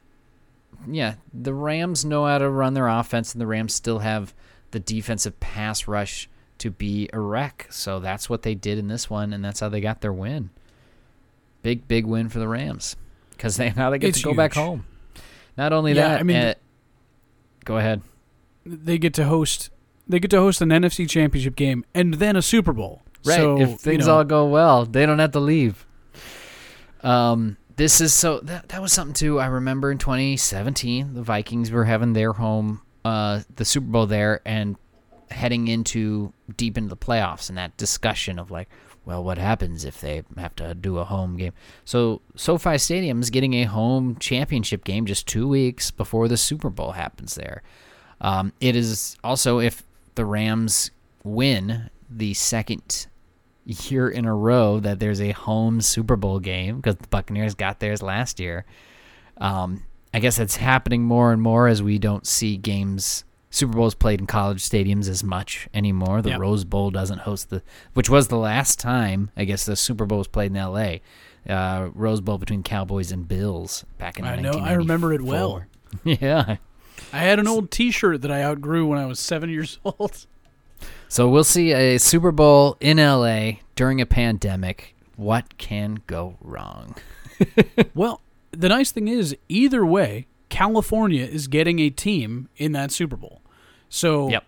yeah, the Rams know how to run their offense, and the Rams still have the defensive pass rush to be a wreck. So that's what they did in this one, and that's how they got their win. Big, big win for the Rams because they now they get It's to go back home. Not only Yeah, that, I mean, uh, go ahead. They get to host they get to host an NFC Championship game and then a Super Bowl. Right. So, if you things know, all go well, they don't have to leave. Um, this is so that that was something too. I remember in 2017, the Vikings were having their home, uh, the Super Bowl there, and heading into deep into the playoffs, and that discussion of like, well, what happens if they have to do a home game? So SoFi Stadium is getting a home championship game just two weeks before the Super Bowl happens there. Um, it is also if the Rams win the second year in a row that there's a home Super Bowl game because the Buccaneers got theirs last year. Um, I guess it's happening more and more as we don't see games Super Bowls played in college stadiums as much anymore. The Yep. Rose Bowl doesn't host the, which was the last time I guess the Super Bowl was played in L.A. Uh, Rose Bowl between Cowboys and Bills back in I know, I remember it well. Yeah, I had an old T-shirt that I outgrew when I was seven years old. So we'll see a Super Bowl in LA during a pandemic. What can go wrong? Well, the nice thing is, either way, California is getting a team in that Super Bowl. So Yep.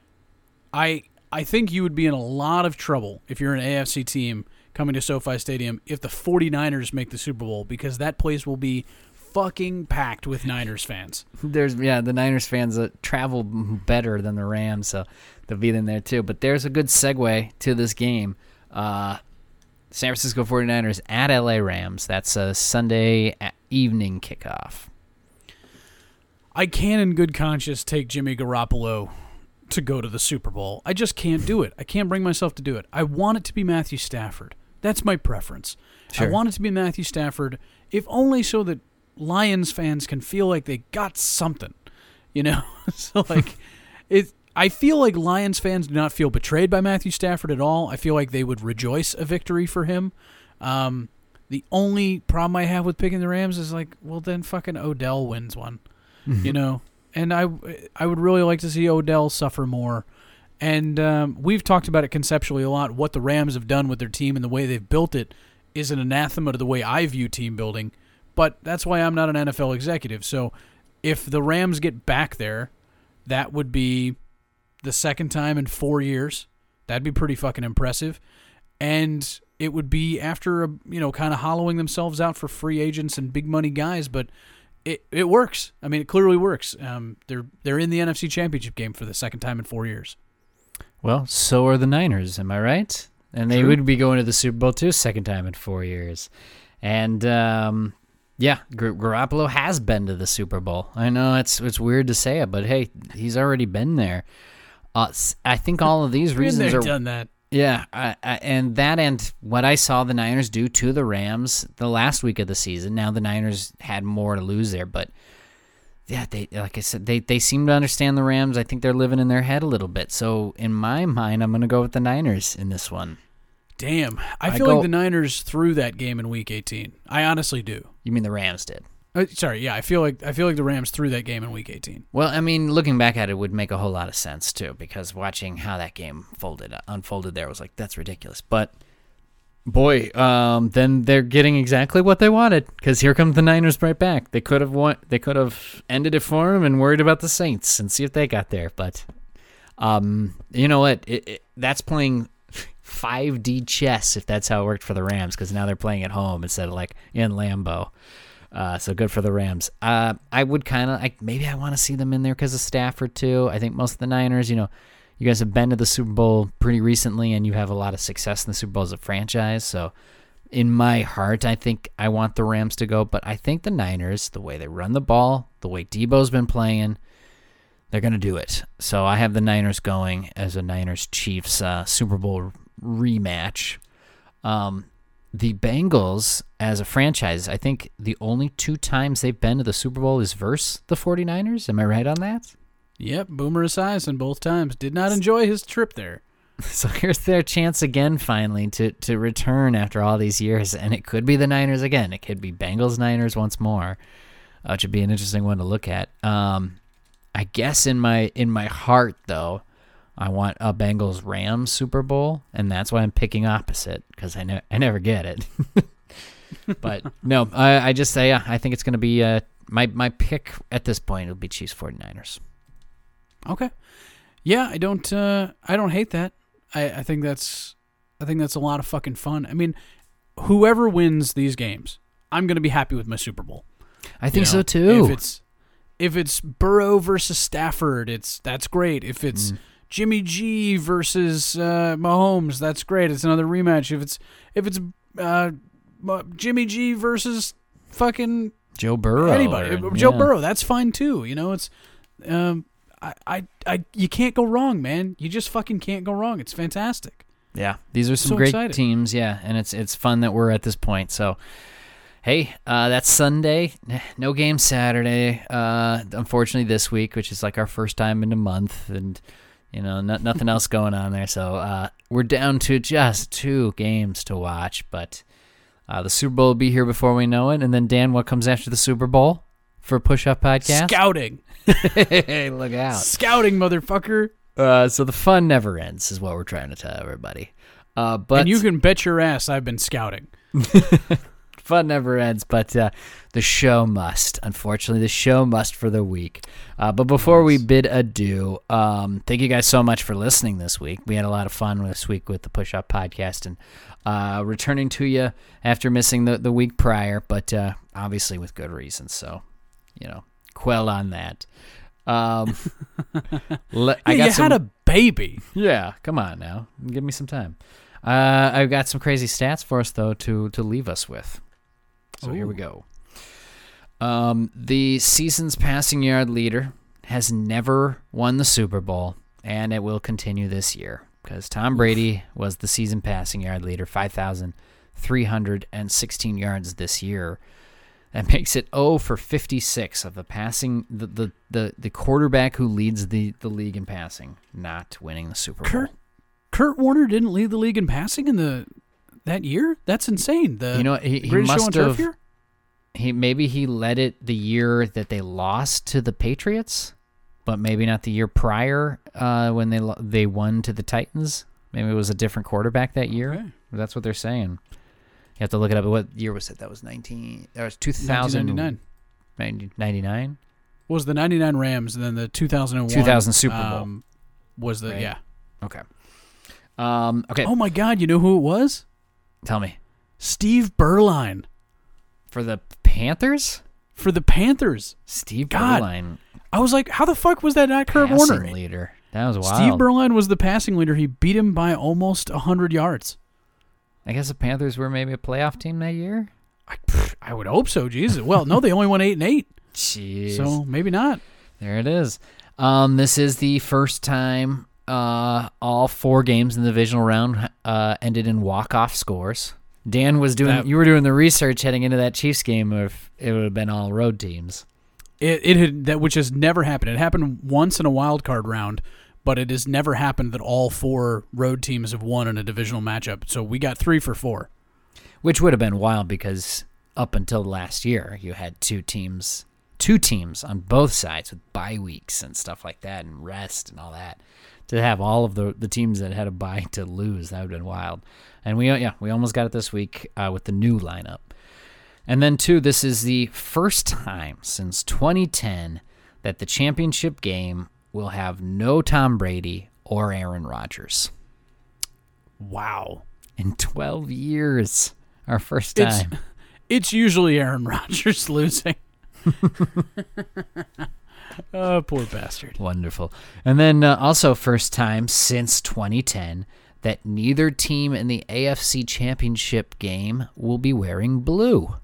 I I think you would be in a lot of trouble if you're an AFC team coming to SoFi Stadium if the 49ers make the Super Bowl because that place will be fucking packed with Niners fans. There's yeah, the Niners fans uh, travel better than the Rams, so they'll be in there too. But there's a good segue to this game. Uh, San Francisco 49ers at LA Rams. That's a Sunday evening kickoff. I can in good conscience take Jimmy Garoppolo to go to the Super Bowl. I just can't do it. I can't bring myself to do it. I want it to be Matthew Stafford. That's my preference. Sure. I want it to be Matthew Stafford, if only so that Lions fans can feel like they got something. You know? so like it I feel like Lions fans do not feel betrayed by Matthew Stafford at all. I feel like they would rejoice a victory for him. Um, the only problem I have with picking the Rams is like, well, then fucking Odell wins one you know. And I, I would really like to see Odell suffer more. And um, we've talked about it conceptually a lot. What the Rams have done with their team and the way they've built it is an anathema to the way I view team building. But that's why I'm not an NFL executive. So if the Rams get back there, that would be the second time in four years. That'd be pretty fucking impressive. And it would be after, a, you know, kind of hollowing themselves out for free agents and big money guys. But it, it works. I mean, it clearly works. Um, they're they're in the NFC Championship game for the second time in four years. Well, so are the Niners, am I right? And they True. would be going to the Super Bowl too, second time in four years. And um, yeah, Gar- Garoppolo has been to the Super Bowl. I know it's it's weird to say it, but hey, he's already been there. Uh, I think all of these reasons are done that. yeah, I, I, and that and what I saw the Niners do to the Rams the last week of the season. Now the Niners had more to lose there, but yeah, they like I said, they they seem to understand the Rams. I think they're living in their head a little bit. So in my mind, I'm going to go with the Niners in this one. Damn, I I feel go- like the Niners threw that game in Week 18. I honestly do. You mean the Rams did? Uh, sorry, yeah, I feel like I feel like the Rams threw that game in Week 18. Well, I mean, looking back at it would make a whole lot of sense too, because watching how that game folded unfolded there was like that's ridiculous. But boy, um, then they're getting exactly what they wanted because here comes the Niners right back. They could have won. They could have ended it for them and worried about the Saints and see if they got there. But um, you know what? It, it, that's playing 5D chess if that's how it worked for the Rams because now they're playing at home instead of like in Lambeau. Uh, so good for the Rams. Uh, I would kind of, I, maybe I want to see them in there because of Stafford too. I think most of the Niners, you know, you guys have been to the Super Bowl pretty recently, and you have a lot of success in the Super Bowl as a franchise. So, in my heart, I think I want the Rams to go, but I think the Niners, the way they run the ball, the way Deebo's been playing, they're going to do it. So I have the Niners going as a Niners Chiefs uh, Super Bowl rematch. Um, the Bengals, as a franchise, I think the only two times they've been to the Super Bowl is versus the 49ers. Am I right on that? Yep, Boomer Esiason both times did not enjoy his trip there. So here's their chance again, finally, to, to return after all these years. And it could be the Niners again. It could be Bengals Niners once more, uh, which would be an interesting one to look at. Um, I guess in my in my heart, though, I want a Bengals Rams Super Bowl, and that's why I'm picking opposite because I, ne- I never get it. but no, I, I just say I think it's going to be uh, my, my pick at this point. It'll be Chiefs 49ers. Okay. Yeah, I don't uh I don't hate that. I, I think that's I think that's a lot of fucking fun. I mean, whoever wins these games, I'm gonna be happy with my Super Bowl. I think You know, so too. If it's if it's Burrow versus Stafford, it's that's great. If Mm. Jimmy G versus uh, Mahomes, that's great. It's another rematch. If it's if it's uh, Jimmy G versus fucking Joe Burrow. anybody, or- Joe yeah. Burrow, that's fine too. You know, it's um, I, I I you can't go wrong, man. You just fucking can't go wrong. It's fantastic. Yeah, these are some So great excited. teams. Yeah, and it's it's fun that we're at this point. So, hey, uh, that's Sunday. No game Saturday. Uh, unfortunately, this week, which is like our first time in a month, and you know, no, nothing else going on there. So uh, we're down to just two games to watch. But uh, the Super Bowl will be here before we know it. And then Dan, what comes after the Super Bowl? for Push Up Podcast? Scouting. hey, look out. Scouting, motherfucker. Uh, so the fun never ends, is what we're trying to tell everybody. Uh, but and you can bet your ass I've been scouting. fun never ends, but uh, the show must. Unfortunately, the show must for the week. Uh, but before we bid adieu, um, thank you guys so much for listening this week. We had a lot of fun this week with the Push Up Podcast and uh, returning to you after missing the, the week prior, but uh, obviously with good reasons. So, you know, quell on that. Um, le- I got you some, had a baby. yeah, come on now. Give me some time. Uh, I've got some crazy stats for us though to to leave us with. So here we go. Um, the season's passing yard leader has never won the Super Bowl, and it will continue this year because Tom Brady was the season passing yard leader, five thousand three hundred and sixteen yards this year. That makes it 0 for 56 of the passing the, the, the, the quarterback who leads the, the league in passing, not winning the Super Bowl. Kurt Kurt Warner didn't lead the league in passing in the that year. That's insane. The You know, he, he must have. He maybe he led it the year that they lost to the Patriots, but maybe not the year prior uh, when they lo- they won to the Titans. Maybe it was a different quarterback that year. Okay. That's what they're saying. You have to look it up. What year was it? That was nineteen. That was two thousand 1999 ninety nine. was the 99 Rams and then the 2001 2000 Super Bowl. um, was the Right. yeah. Okay. Um. Okay. Oh my god, you know who it was? Tell me Steve Beuerlein for the Panthers. for the Panthers. Steve God, Beuerlein, I was like, how the fuck was that not Kurt passing Warner? leader. That was wild. Steve Beuerlein was the passing leader. He beat him by almost 100 yards. I guess the Panthers were maybe a playoff team that year. I, pff, I would hope so. Jesus. Well, no, they only won 8 and 8. Jeez. So maybe not. There it is. Um, this is the first time uh, all four games in the divisional round uh, ended in walk-off scores. Dan was doing. That- you were doing the research heading into that Chiefs game. If it would have been all road teams. It, it had that which has never happened. It happened once in a wild card round, but it has never happened that all four road teams have won in a divisional matchup. So we got three for four. which would have been wild because up until last year you had two teams two teams on both sides with bye weeks and stuff like that and rest and all that to have all of the the teams that had a bye to lose. That would have been wild. And we yeah we almost got it this week uh, with the new lineup. And then two this is the first time since 2010 that the championship game will have no Tom Brady or Aaron Rodgers. Wow. in 12 years our first It's time. it's usually Aaron Rodgers losing. oh, poor bastard. Wonderful. And then uh, also, first time since 2010 that neither team in the AFC Championship game will be wearing blue.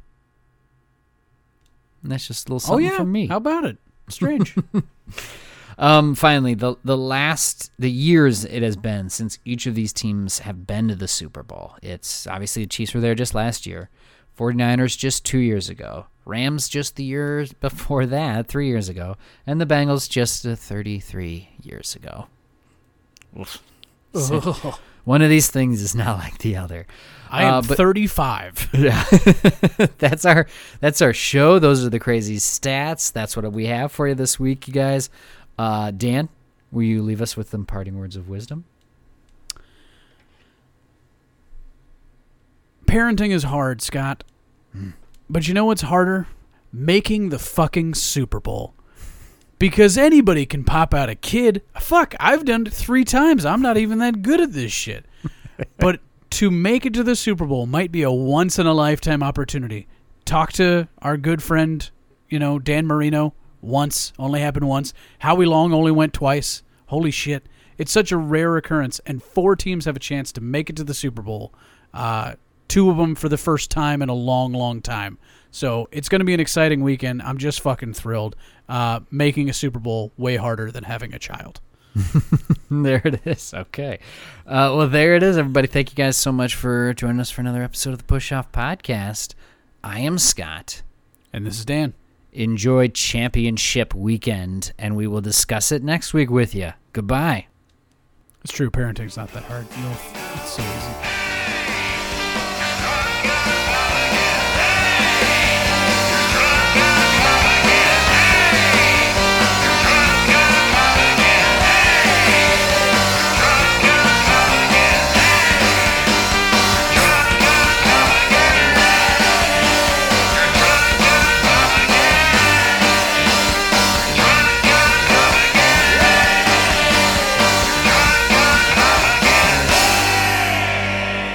And that's just a little Oh something yeah. from me. How about it? Strange. Um, finally, the the last the years it has been since each of these teams have been to the Super Bowl. It's obviously the Chiefs were there just last year, 49ers just two years ago, Rams just the year before that, three years ago, and the Bengals just uh, 33 years ago. Ugh. One of these things is not like the other. I am Uh, but- 35. Yeah, that's our that's our show. Those are the crazy stats. That's what we have for you this week, you guys. Uh, Dan, will you leave us with some parting words of wisdom? Parenting is hard, Scott. But you know what's harder? Making the fucking Super Bowl. Because anybody can pop out a kid. Fuck, I've done it three times. I'm not even that good at this shit. but to make it to the Super Bowl might be a once in a lifetime opportunity. Talk to our good friend, you know, Dan Marino once, only happened once. Howie Long only went twice. Holy shit. It's such a rare occurrence, and four teams have a chance to make it to the Super Bowl. Uh, two of them for the first time in a long, long time. So it's going to be an exciting weekend. I'm just fucking thrilled. Uh, making a Super Bowl way harder than having a child. There it is. Okay. Uh, well, there it is, everybody. Thank you guys so much for joining us for another episode of the Push Off Podcast. I am Scott. And this is Dan. Enjoy championship weekend, and we will discuss it next week with you. Goodbye. It's true. Parenting's not that hard. You'll, it's so easy.